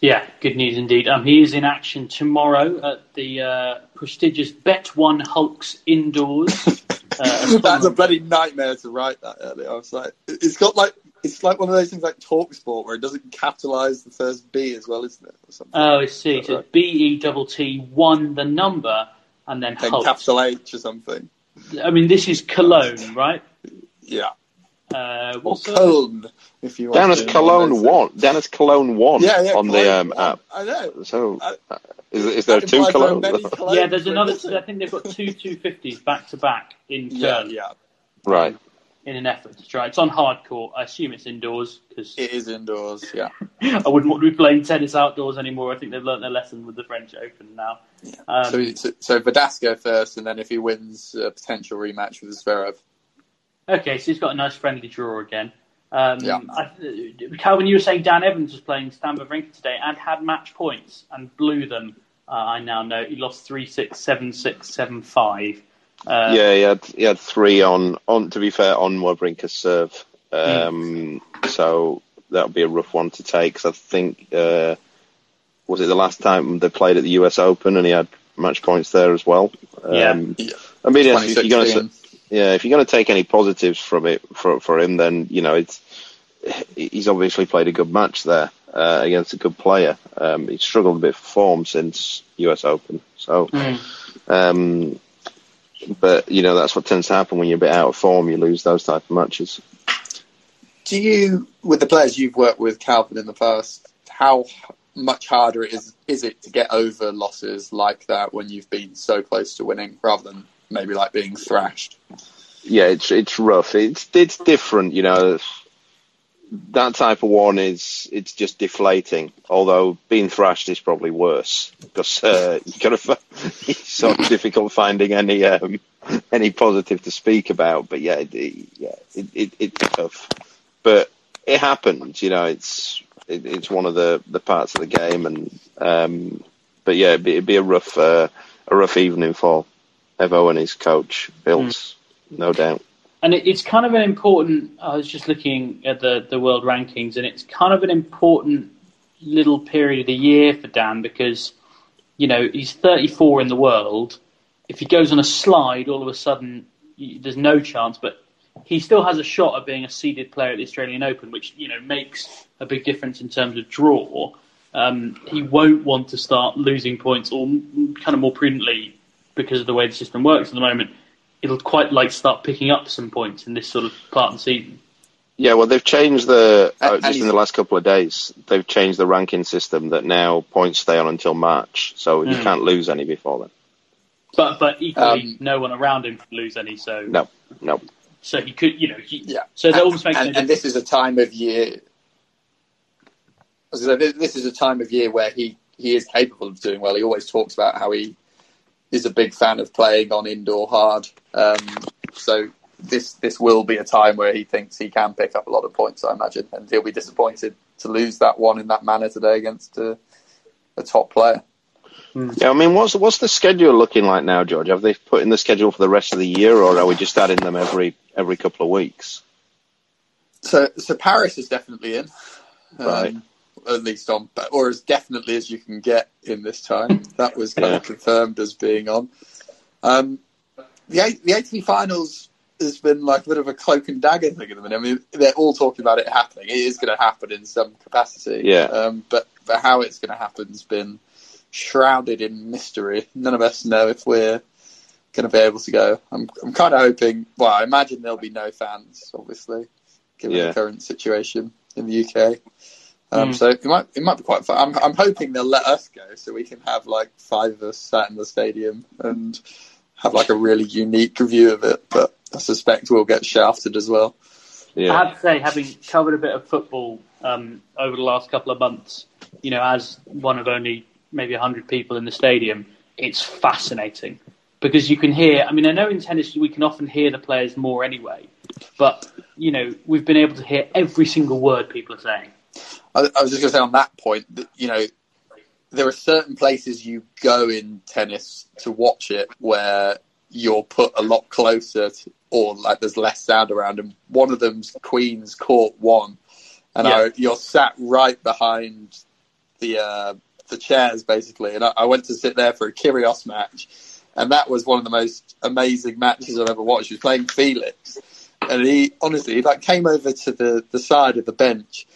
Yeah, good news indeed. Um, he is in action tomorrow at the uh, prestigious Bet One Hulks indoors. Uh, That's a bloody nightmare to write that earlier. I was like, it's got like it's like one of those things like Talksport where it doesn't capitalise the first B as well, isn't it? Oh, I see. So right? B E double T one the number and then, then capital H or something. I mean, this is Cologne, right? Yeah. Uh, or Cologne, if you want. Down as Cologne one. Down as Cologne one yeah, yeah, on Cologne the um, one. app. I know. So, uh, is, is there two Cologne? Cologne? Yeah, there's another. I think they've got two 250s back to back in Yeah, yeah. Right in an effort to try. It's on hard court. I assume it's indoors because it is indoors. Yeah, I wouldn't want to be playing tennis outdoors anymore. I think they've learnt their lesson with the French Open now. Yeah. Um, so, so, so Verdasco first, and then if he wins a potential rematch with Zverev. Okay, so he's got a nice friendly draw again. Um, yeah. I, Calvin, you were saying Dan Evans was playing Stan Wawrinka today and had match points and blew them. Uh, I now know he lost three six seven six seven five. Uh, yeah, he had he had three on on. To be fair, on Wawrinka's serve, um, mm. so that would be a rough one to take. Cause I think uh, was it the last time they played at the U.S. Open and he had match points there as well. Um, yeah. I mean, if you're going to yeah, if you're going to take any positives from it for for him, then you know it's he's obviously played a good match there uh, against a good player. Um, he's struggled a bit for form since U.S. Open, so. Mm. Um, but you know that's what tends to happen when you're a bit out of form. You lose those type of matches. Do you, with the players you've worked with, Calvin, in the past, how much harder it is is it to get over losses like that when you've been so close to winning, rather than maybe like being thrashed? Yeah, it's it's rough. It's it's different, you know. that type of one is it's just deflating. Although being thrashed is probably worse because uh, you got to. It's so difficult finding any um, any positive to speak about. But yeah, it, yeah, it, it, it's tough. But it happens. You know, it's it, it's one of the, the parts of the game. And um, but yeah, it'd be, it'd be a rough uh, a rough evening for Evo and his coach Bills, mm. no doubt and it, it's kind of an important. I was just looking at the the world rankings, and it's kind of an important little period of the year for Dan because you know he's 34 in the world. If he goes on a slide, all of a sudden there's no chance, but he still has a shot at being a seeded player at the Australian Open, which you know makes a big difference in terms of draw. Um, he won't want to start losing points, or kind of more prudently, because of the way the system works at the moment it'll quite like start picking up some points in this sort of part of the season. Yeah, well, they've changed the uh, just in the last couple of days. They've changed the ranking system that now points stay on until March, so mm. you hmm. can't lose any before then. But but equally, um, no one around him can lose any. So no, no. So he could, you know, he, yeah. So that and, almost makes and, and this is a time of year. This is a time of year where he, he is capable of doing well. He always talks about how he is a big fan of playing on indoor hard. Um, so this this will be a time where he thinks he can pick up a lot of points, I imagine, and he'll be disappointed to lose that one in that manner today against a, a top player. Hmm. Yeah, I mean, what's what's the schedule looking like now, George? Have they put in the schedule for the rest of the year, or are we just adding them every every couple of weeks? So, so Paris is definitely in. Right. At least on, or as definitely as you can get in this time. That was kind yeah. of confirmed as being on. Um, the the ATP finals has been like a bit of a cloak and dagger thing at the minute. I mean, they're all talking about it happening. It is going to happen in some capacity. Yeah. Um, but but how it's going to happen has been shrouded in mystery. None of us know if we're going to be able to go. I'm I'm kind of hoping. Well, I imagine there'll be no fans, obviously, given yeah. the current situation in the UK. Um, mm. So it might it might be quite fun. I'm I'm hoping they'll let us go so we can have like five of us sat in the stadium and have like a really unique view of it. But I suspect we'll get shafted as well. Yeah. I have to say, having covered a bit of football um, over the last couple of months, you know, as one of only maybe hundred people in the stadium, it's fascinating because you can hear. I mean, I know in tennis we can often hear the players more anyway, but you know, we've been able to hear every single word people are saying. I, I was just going to say on that point that you know there are certain places you go in tennis to watch it where you're put a lot closer to, or like there's less sound around and one of them's queen's court one and yeah. I, you're sat right behind the uh, the chairs basically and I, I, went to sit there for a Kyrgios match and that was one of the most amazing matches I've ever watched he was playing Felix and he honestly he like came over to the, the side of the bench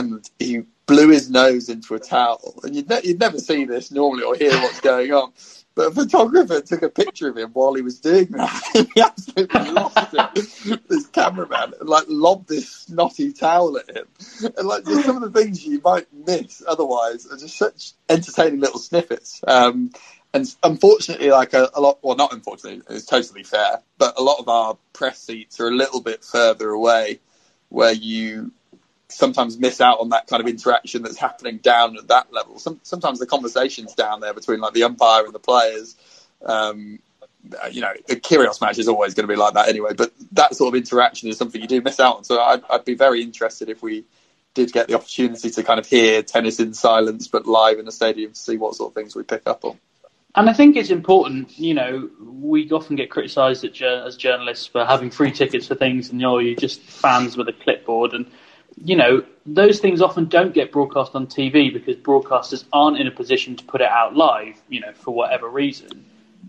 and he blew his nose into a towel. And you'd, ne- you'd never see this normally or hear what's going on. But a photographer took a picture of him while he was doing that. he absolutely lost it. This cameraman like lobbed this snotty towel at him. And like just some of the things you might miss otherwise are just such entertaining little snippets. Um, and unfortunately, like a, a, lot, well, not unfortunately, it's totally fair, but a lot of our press seats are a little bit further away where you sometimes miss out on that kind of interaction that's happening down at that level. Some, sometimes the conversations down there between like the umpire and the players, um, you know, a Kyrgios match is always going to be like that anyway. But that sort of interaction is something you do miss out on. So I'd, I'd be very interested if we did get the opportunity to kind of hear tennis in silence, but live in a stadium to see what sort of things we pick up on. And I think it's important, you know, we often get criticised as journalists for having free tickets for things and, you know, you're just fans with a clipboard. And you know, those things often don't get broadcast on TV because broadcasters aren't in a position to put it out live, you know, for whatever reason.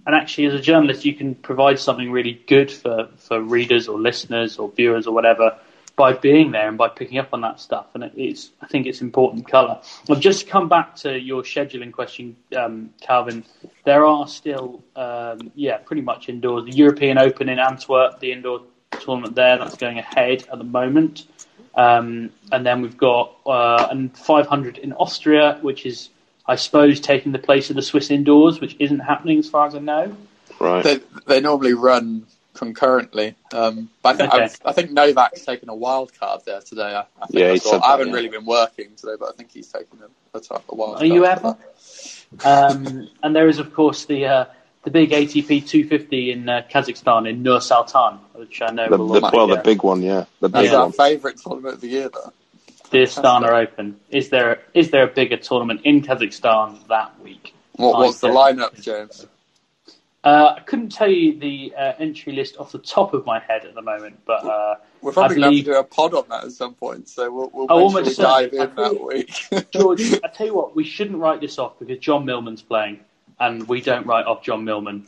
And actually, as a journalist, you can provide something really good for, for readers or listeners or viewers or whatever by being there and by picking up on that stuff. And it's, I think it's important colour. I've just come back to your scheduling question, um, Calvin. There are still, um, yeah, pretty much indoors. The European Open in Antwerp, the indoor tournament there, that's going ahead at the moment. Um, and then we've got uh, and 500 in Austria, which is, I suppose, taking the place of the Swiss indoors, which isn't happening as far as I know. Right. They, they normally run concurrently. Um, but I think, Okay. I've- I think Novak's taken a wild card there today. I, I, think Yeah, I, he saw- said that, I haven't yeah. really been working today, but I think he's taken a, a, a wild Are card. you ever? Um, and there is, of course, the uh, the big ATP 250 in uh, Kazakhstan in Nur Sultan, which I know The, will the, look well, like, the big one, yeah, the That's big our one. favourite tournament of the year, though. the Astana Open. Is there is there a bigger tournament in Kazakhstan that week? What, I what's the lineup, James? Uh, I couldn't tell you the uh, entry list off the top of my head at the moment, but uh, We're probably I going to have to do a pod on that at some point, so we'll, we'll Oh, make sure almost we dive in that week. George, I tell you what, we shouldn't write this off because John Millman's playing, and we don't write off John Millman.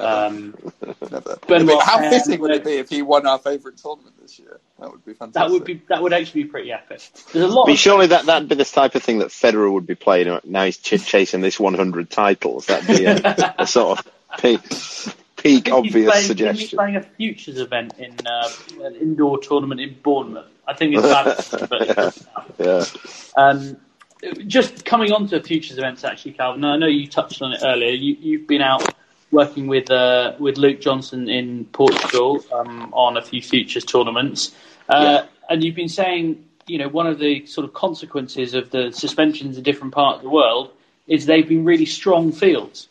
Um, Never. Benoit How Paire- fitting would it be if he won our favourite tournament this year? That would be fantastic. that would be that would actually be pretty epic. There's a lot. Be Of, surely that that'd be the type of thing that Federer would be playing. Now he's ch- chasing this 100 titles. That'd be a, a sort of peak, peak obvious playing, He's suggestion. playing a futures event in uh, an indoor tournament in Bournemouth. I think it's bad, but it's Yeah. Um, just coming on to futures events, actually, Calvin. I know you touched on it earlier. You, you've been out working with uh, with Luke Johnson in Portugal um, on a few futures tournaments, uh, and you've been saying, you know, one of the sort of consequences of the suspensions in different parts of the world is they've been really strong fields.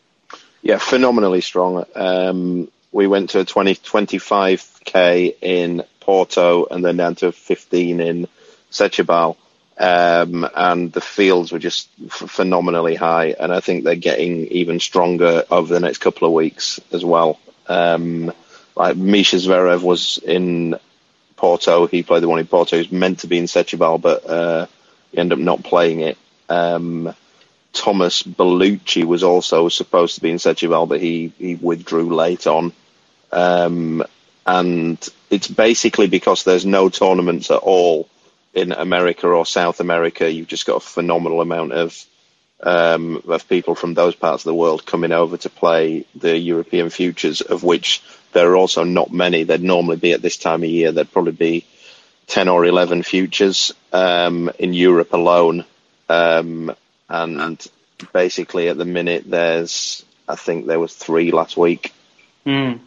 Yeah, phenomenally strong. Um, we went to a 20, 25k in Porto and then down to 15 in Setúbal. Um, and the fields were just f- phenomenally high. And I think they're getting even stronger over the next couple of weeks as well. Um, like Mischa Zverev was in Porto. He played the one in Porto. He was meant to be in Setúbal, but uh, he ended up not playing it. Um, Thomaz Bellucci was also supposed to be in Setúbal, but he, he withdrew late on. Um, and it's basically because there's no tournaments at all in America or South America. You've just got a phenomenal amount of um, of people from those parts of the world coming over to play the European futures, of which there are also not many. There'd normally be at this time of year. There'd probably be ten or eleven futures um, in Europe alone. Um, and basically, at the minute, there's I think there was three last week. Mm.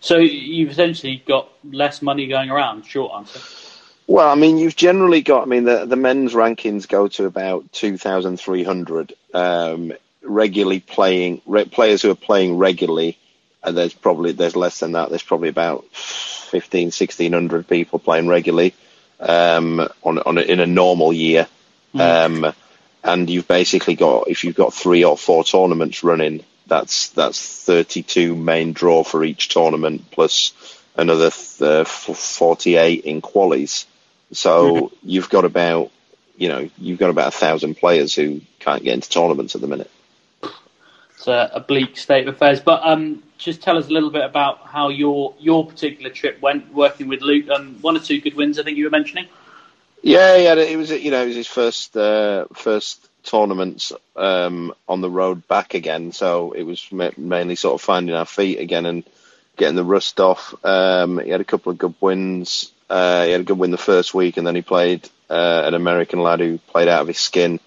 So you've essentially got less money going around. Short answer. Well, I mean, you've generally got. I mean, the the men's rankings go to about two thousand three hundred. Um, regularly playing re- players who are playing regularly. And there's probably there's less than that. There's probably about 15, 1600 people playing regularly um, on on a, in a normal year. Um, and you've basically got if you've got three or four tournaments running, that's that's 32 main draw for each tournament plus another th- uh, 48 in qualies. So you've got about you know you've got about a thousand players who can't get into tournaments at the minute. It's a, a bleak state of affairs. But um, just tell us a little bit about how your your particular trip went working with Luke. Um, one or two good wins, I think you were mentioning. Yeah, yeah, it was you know it was his first uh, first tournaments um, on the road back again, so it was ma- mainly sort of finding our feet again and getting the rust off. Um, he had a couple of good wins. Uh, he had a good win the first week, and then he played uh, an American lad who played out of his skin.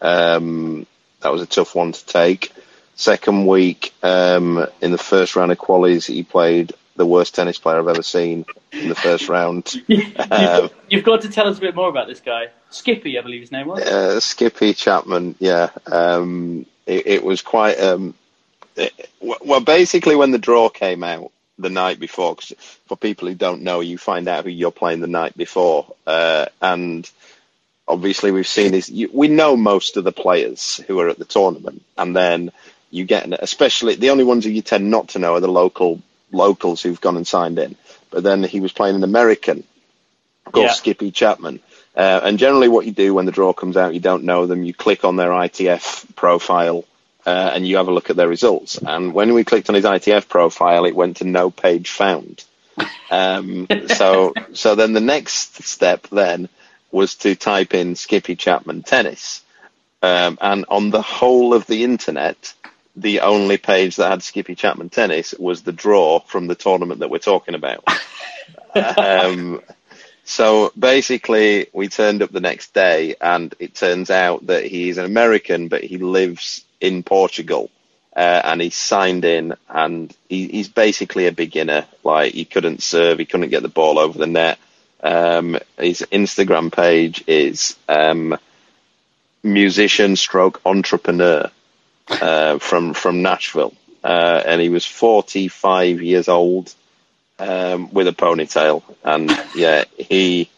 Um, that was a tough one to take. Second week, um, in the first round of qualies, he played the worst tennis player I've ever seen in the first round. you've, Um, got, you've got to tell us a bit more about this guy, Skippy, I believe his name was. Uh, Skippy Chapman, yeah. Um, it, it was quite. Um, it, well, basically, when the draw came out the night before. Cause for people who don't know, you find out who you're playing the night before, uh, and obviously we've seen this. You, we know most of the players who are at the tournament, and then you get, an- especially the only ones who you tend not to know are the local locals who've gone and signed in. But then he was playing an American called Yeah. Skippy Chapman. Uh, and generally, what you do when the draw comes out, you don't know them. You click on their ITF profile uh, and you have a look at their results. And when we clicked on his ITF profile, it went to no page found. Um, so, so then the next step then was to type in Skippy Chapman tennis. Um, and on the whole of the internet, the only page that had Skippy Chapman tennis was the draw from the tournament that we're talking about. um, so basically, we turned up the next day, and it turns out that he's an American, but he lives in Portugal. uh, and he signed in, and he, he's basically a beginner. Like he couldn't serve, he couldn't get the ball over the net. Um, his Instagram page is um, musician stroke entrepreneur uh, from from Nashville, uh, and he was 45 years old um, with a ponytail, and yeah, he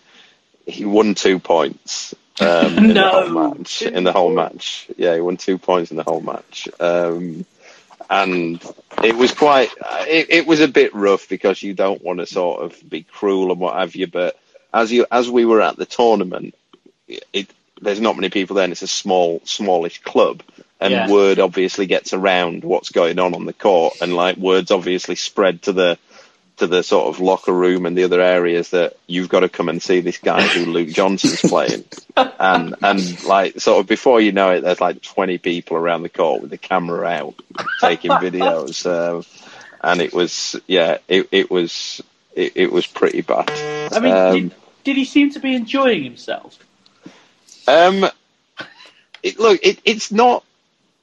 he won two points. Um, in No. the whole match. In the whole match, yeah, he won two points in the whole match, um, and it was quite. It, it was a bit rough because you don't want to sort of be cruel and what have you, but as you as we were at the tournament, it there's not many people there, and it's a small, smallish club. And Yeah. word obviously gets around what's going on on the court, and like words obviously spread to the to the sort of locker room and the other areas that you've got to come and see this guy who Luke Johnson's playing, and and like sort of before you know it, there's like 20 people around the court with the camera out taking videos, um, and it was yeah, it it was it, it was pretty bad. I mean, Um, did, did he seem to be enjoying himself? Um, it, look, it, it's not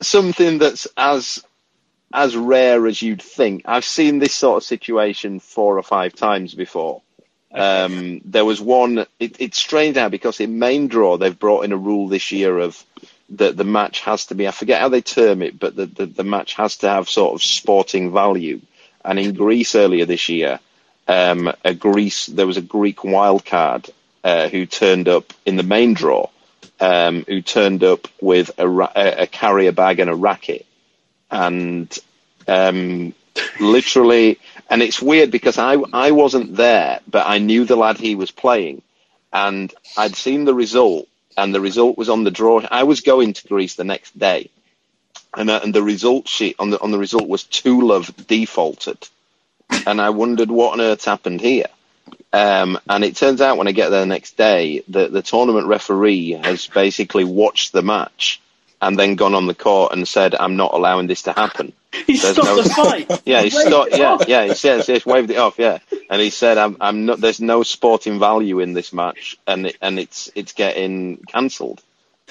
something that's as as rare as you'd think. I've seen this sort of situation four or five times before. Um, there was one. It, it's strange now because in main draw they've brought in a rule this year of that the match has to be. I forget how they term it, but the, the the match has to have sort of sporting value. And in Greece earlier this year, um, a Greece there was a Greek wild card uh, who turned up in the main draw, um, who turned up with a, ra- a, a carrier bag and a racket, and um, literally, and it's weird because I I wasn't there, but I knew the lad he was playing, and I'd seen the result, and the result was on the draw. I was going to Greece the next day, and uh, and the result sheet on the on the result was two love defaulted, and I wondered what on earth happened here. Um, and it turns out when I get there the next day, that the tournament referee has basically watched the match and then gone on the court and said, "I'm not allowing this to happen." He There's stopped no- the fight. Yeah, he stopped. Yeah, off. yeah, he says, yes, waved it off. Yeah, and he said, "I'm, I'm not. There's no sporting value in this match, and it, and it's it's getting cancelled."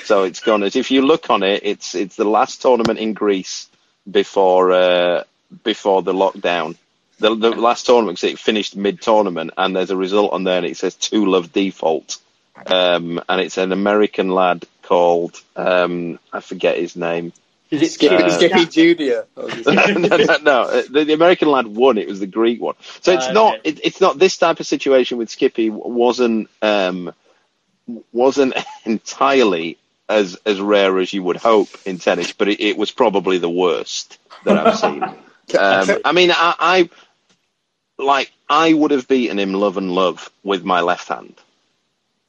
So it's gone. As if you look on it, it's it's the last tournament in Greece before uh, before the lockdown. The, the last tournament 'cause it finished mid tournament, and there's a result on there, and it says two love default, um, and it's an American lad called um, I forget his name. Is it Skippy, Uh, Skippy Junior. I no, no, no. Uh, The, the American lad won. It was the Greek one. So it's Ah, not. okay. It, it's not this type of situation with Skippy. wasn't um, wasn't entirely as as rare as you would hope in tennis, but it, it was probably the worst that I've seen. Um, I mean, I, I like I would have beaten him love and love with my left hand,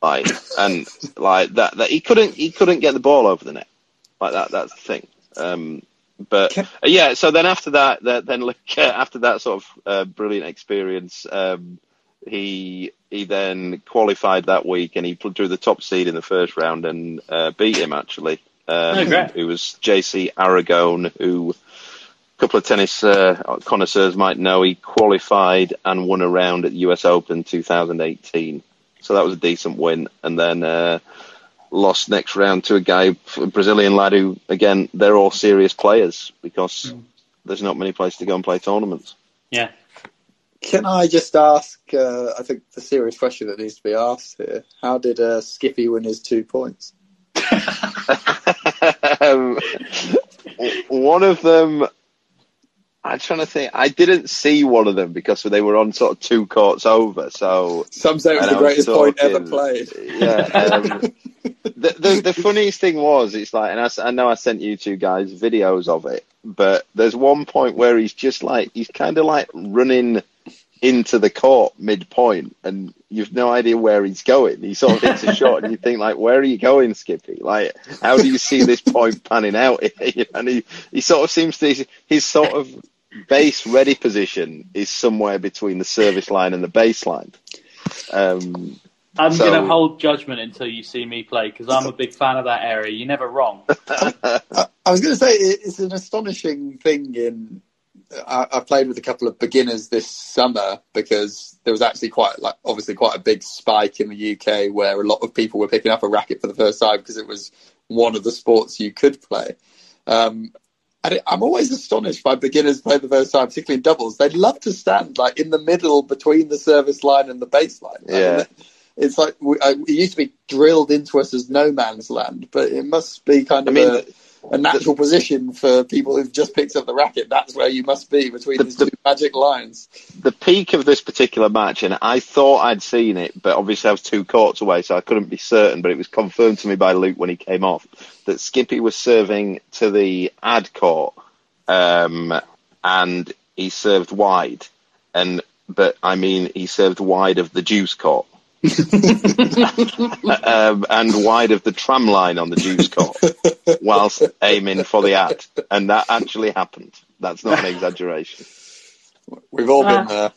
like and like that. That he couldn't he couldn't get the ball over the net like that. That's the thing. Um, but uh, yeah, so then after that, that then look uh, after that sort of uh, brilliant experience, um, he he then qualified that week and he drew the top seed in the first round and uh, beat him actually. Um, Oh. It was JC Aragone who a couple of tennis uh, connoisseurs might know he qualified and won a round at the US Open 2018. So that was a decent win. And then uh, lost next round to a guy, a Brazilian lad who, again, they're all serious players because there's not many places to go and play tournaments. Yeah. Can I just ask? Uh, I think the serious question that needs to be asked here: How did uh, Skippy win his two points? um, one of them, I'm trying to think. I didn't see one of them because they were on sort of two courts over. So Some say it was the I was greatest point ever played. yeah. Um, the, the the funniest thing was, it's like, and I know I sent you two guys videos of it, but there's one point where he's just like he's kind of like running into the court midpoint, and you've no idea where he's going. He sort of hits a shot, and you think like, where are you going, Skippy? Like, how do you see this point panning out? and he he sort of seems to his sort of base ready position is somewhere between the service line and the baseline. Um, I'm So- going to hold judgment until you see me play because I'm a big fan of that area. You're never wrong. I, I was going to say it's an astonishing thing. In I, I've played with a couple of beginners this summer because there was actually quite like obviously quite a big spike in the UK where a lot of people were picking up a racket for the first time because it was one of the sports you could play. Um, And I'm always astonished by beginners playing the first time, particularly in doubles. They'd love to stand like in the middle between the service line and the baseline. Yeah. It's like we, uh, it used to be drilled into us as no man's land, but it must be kind of I mean, a, a natural position for people who've just picked up the racket. That's where you must be between The- these the- magic lines. the peak of this particular match, and I thought I'd seen it, but obviously I was two courts away, so I couldn't be certain. But it was confirmed to me by Luke when he came off that Skippy was serving to the ad court, um, and he served wide, and but I mean he served wide of the juice court. Um, and wide of the tram line on the juice court whilst aiming for the ad. And that actually happened. That's not an exaggeration. We've all Ah. been there.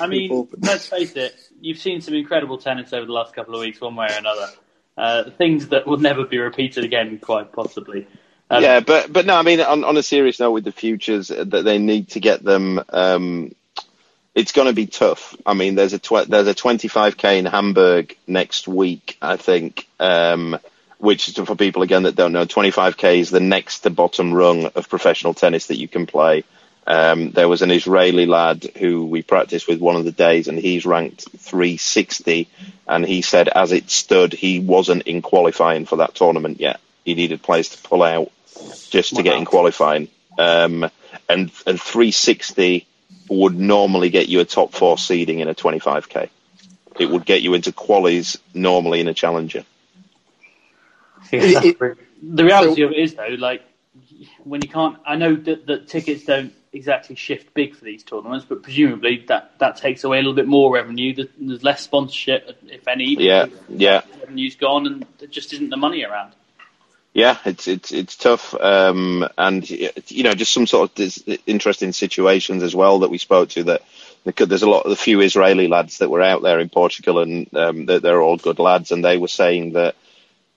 I mean, been- let's face it, you've seen some incredible tennis over the last couple of weeks, one way or another. Uh, things that will never be repeated again, quite possibly. Um, yeah, but but no, I mean, on, on a serious note, with the futures, uh, that they need to get them. Um, it's going to be tough. I mean, there's a tw- there's a 25k in Hamburg next week, I think. Um, which is for people again that don't know, 25k is the next to bottom rung of professional tennis that you can play. Um, there was an Israeli lad who we practiced with one of the days, and he's ranked 360. And he said, as it stood, he wasn't in qualifying for that tournament yet. He needed players to pull out just to get in qualifying. Um, and and 360 would normally get you a top four seeding in a 25k. It would get you into qualies normally in a challenger. Yeah, It- it- the reality of it is, though, like when you can't, I know that, that tickets don't exactly shift big for these tournaments, but presumably that, that takes away a little bit more revenue. There's, there's less sponsorship, if any. Yeah, yeah. revenue's gone, and there just isn't the money around. Yeah, it's it's it's tough, um, and you know, just some sort of interesting situations as well that we spoke to. That there's a lot of the few Israeli lads that were out there in Portugal, and um, they're, they're all good lads, and they were saying that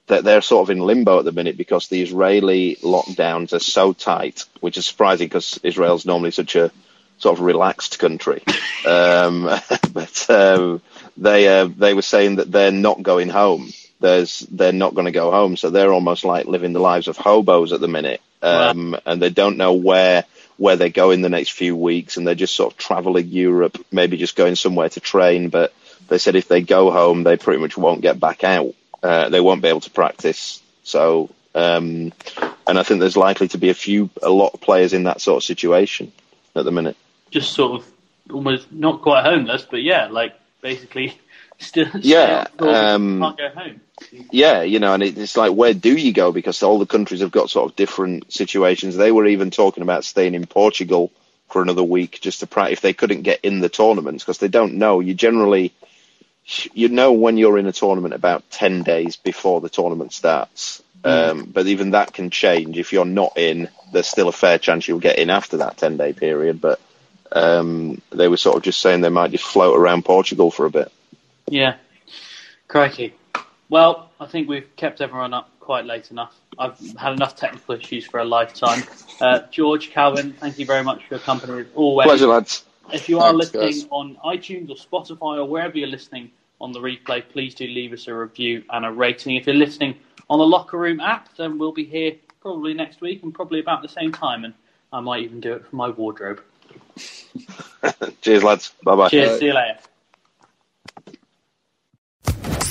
that they're sort of in limbo at the minute because the Israeli lockdowns are so tight, which is surprising because Israel's normally such a sort of relaxed country. Um, but um, they uh, they were saying that they're not going home. There's they're not going to go home, so they're almost like living the lives of hobos at the minute, um, and they don't know where where they're going the next few weeks, and they're just sort of traveling Europe, maybe just going somewhere to train. But they said if they go home, they pretty much won't get back out. Uh, they won't be able to practice. So, um, and I think there's likely to be a few, a lot of players in that sort of situation at the minute. Just sort of almost not quite homeless, but yeah, like basically still Yeah, still um, can't go home. Yeah, you know, and it, it's like, where do you go? Because all the countries have got sort of different situations. They were even talking about staying in Portugal for another week just to practice if they couldn't get in the tournaments because they don't know. You generally, you know, when you're in a tournament about 10 days before the tournament starts. Um, but even that can change. If you're not in, there's still a fair chance you'll get in after that 10 day period. But um, they were sort of just saying they might just float around Portugal for a bit. Yeah, crikey. Well, I think we've kept everyone up quite late enough. I've had enough technical issues for a lifetime. Uh, George, Calvin, thank you very much for your company as always. Pleasure, lads. If you are Thanks, listening guys. on iTunes or Spotify or wherever you're listening on the replay, please do leave us a review and a rating. If you're listening on the Locker Room app, then we'll be here probably next week and probably about the same time. And I might even do it from my wardrobe. Cheers, lads. Bye bye. Cheers. Bye. See you later.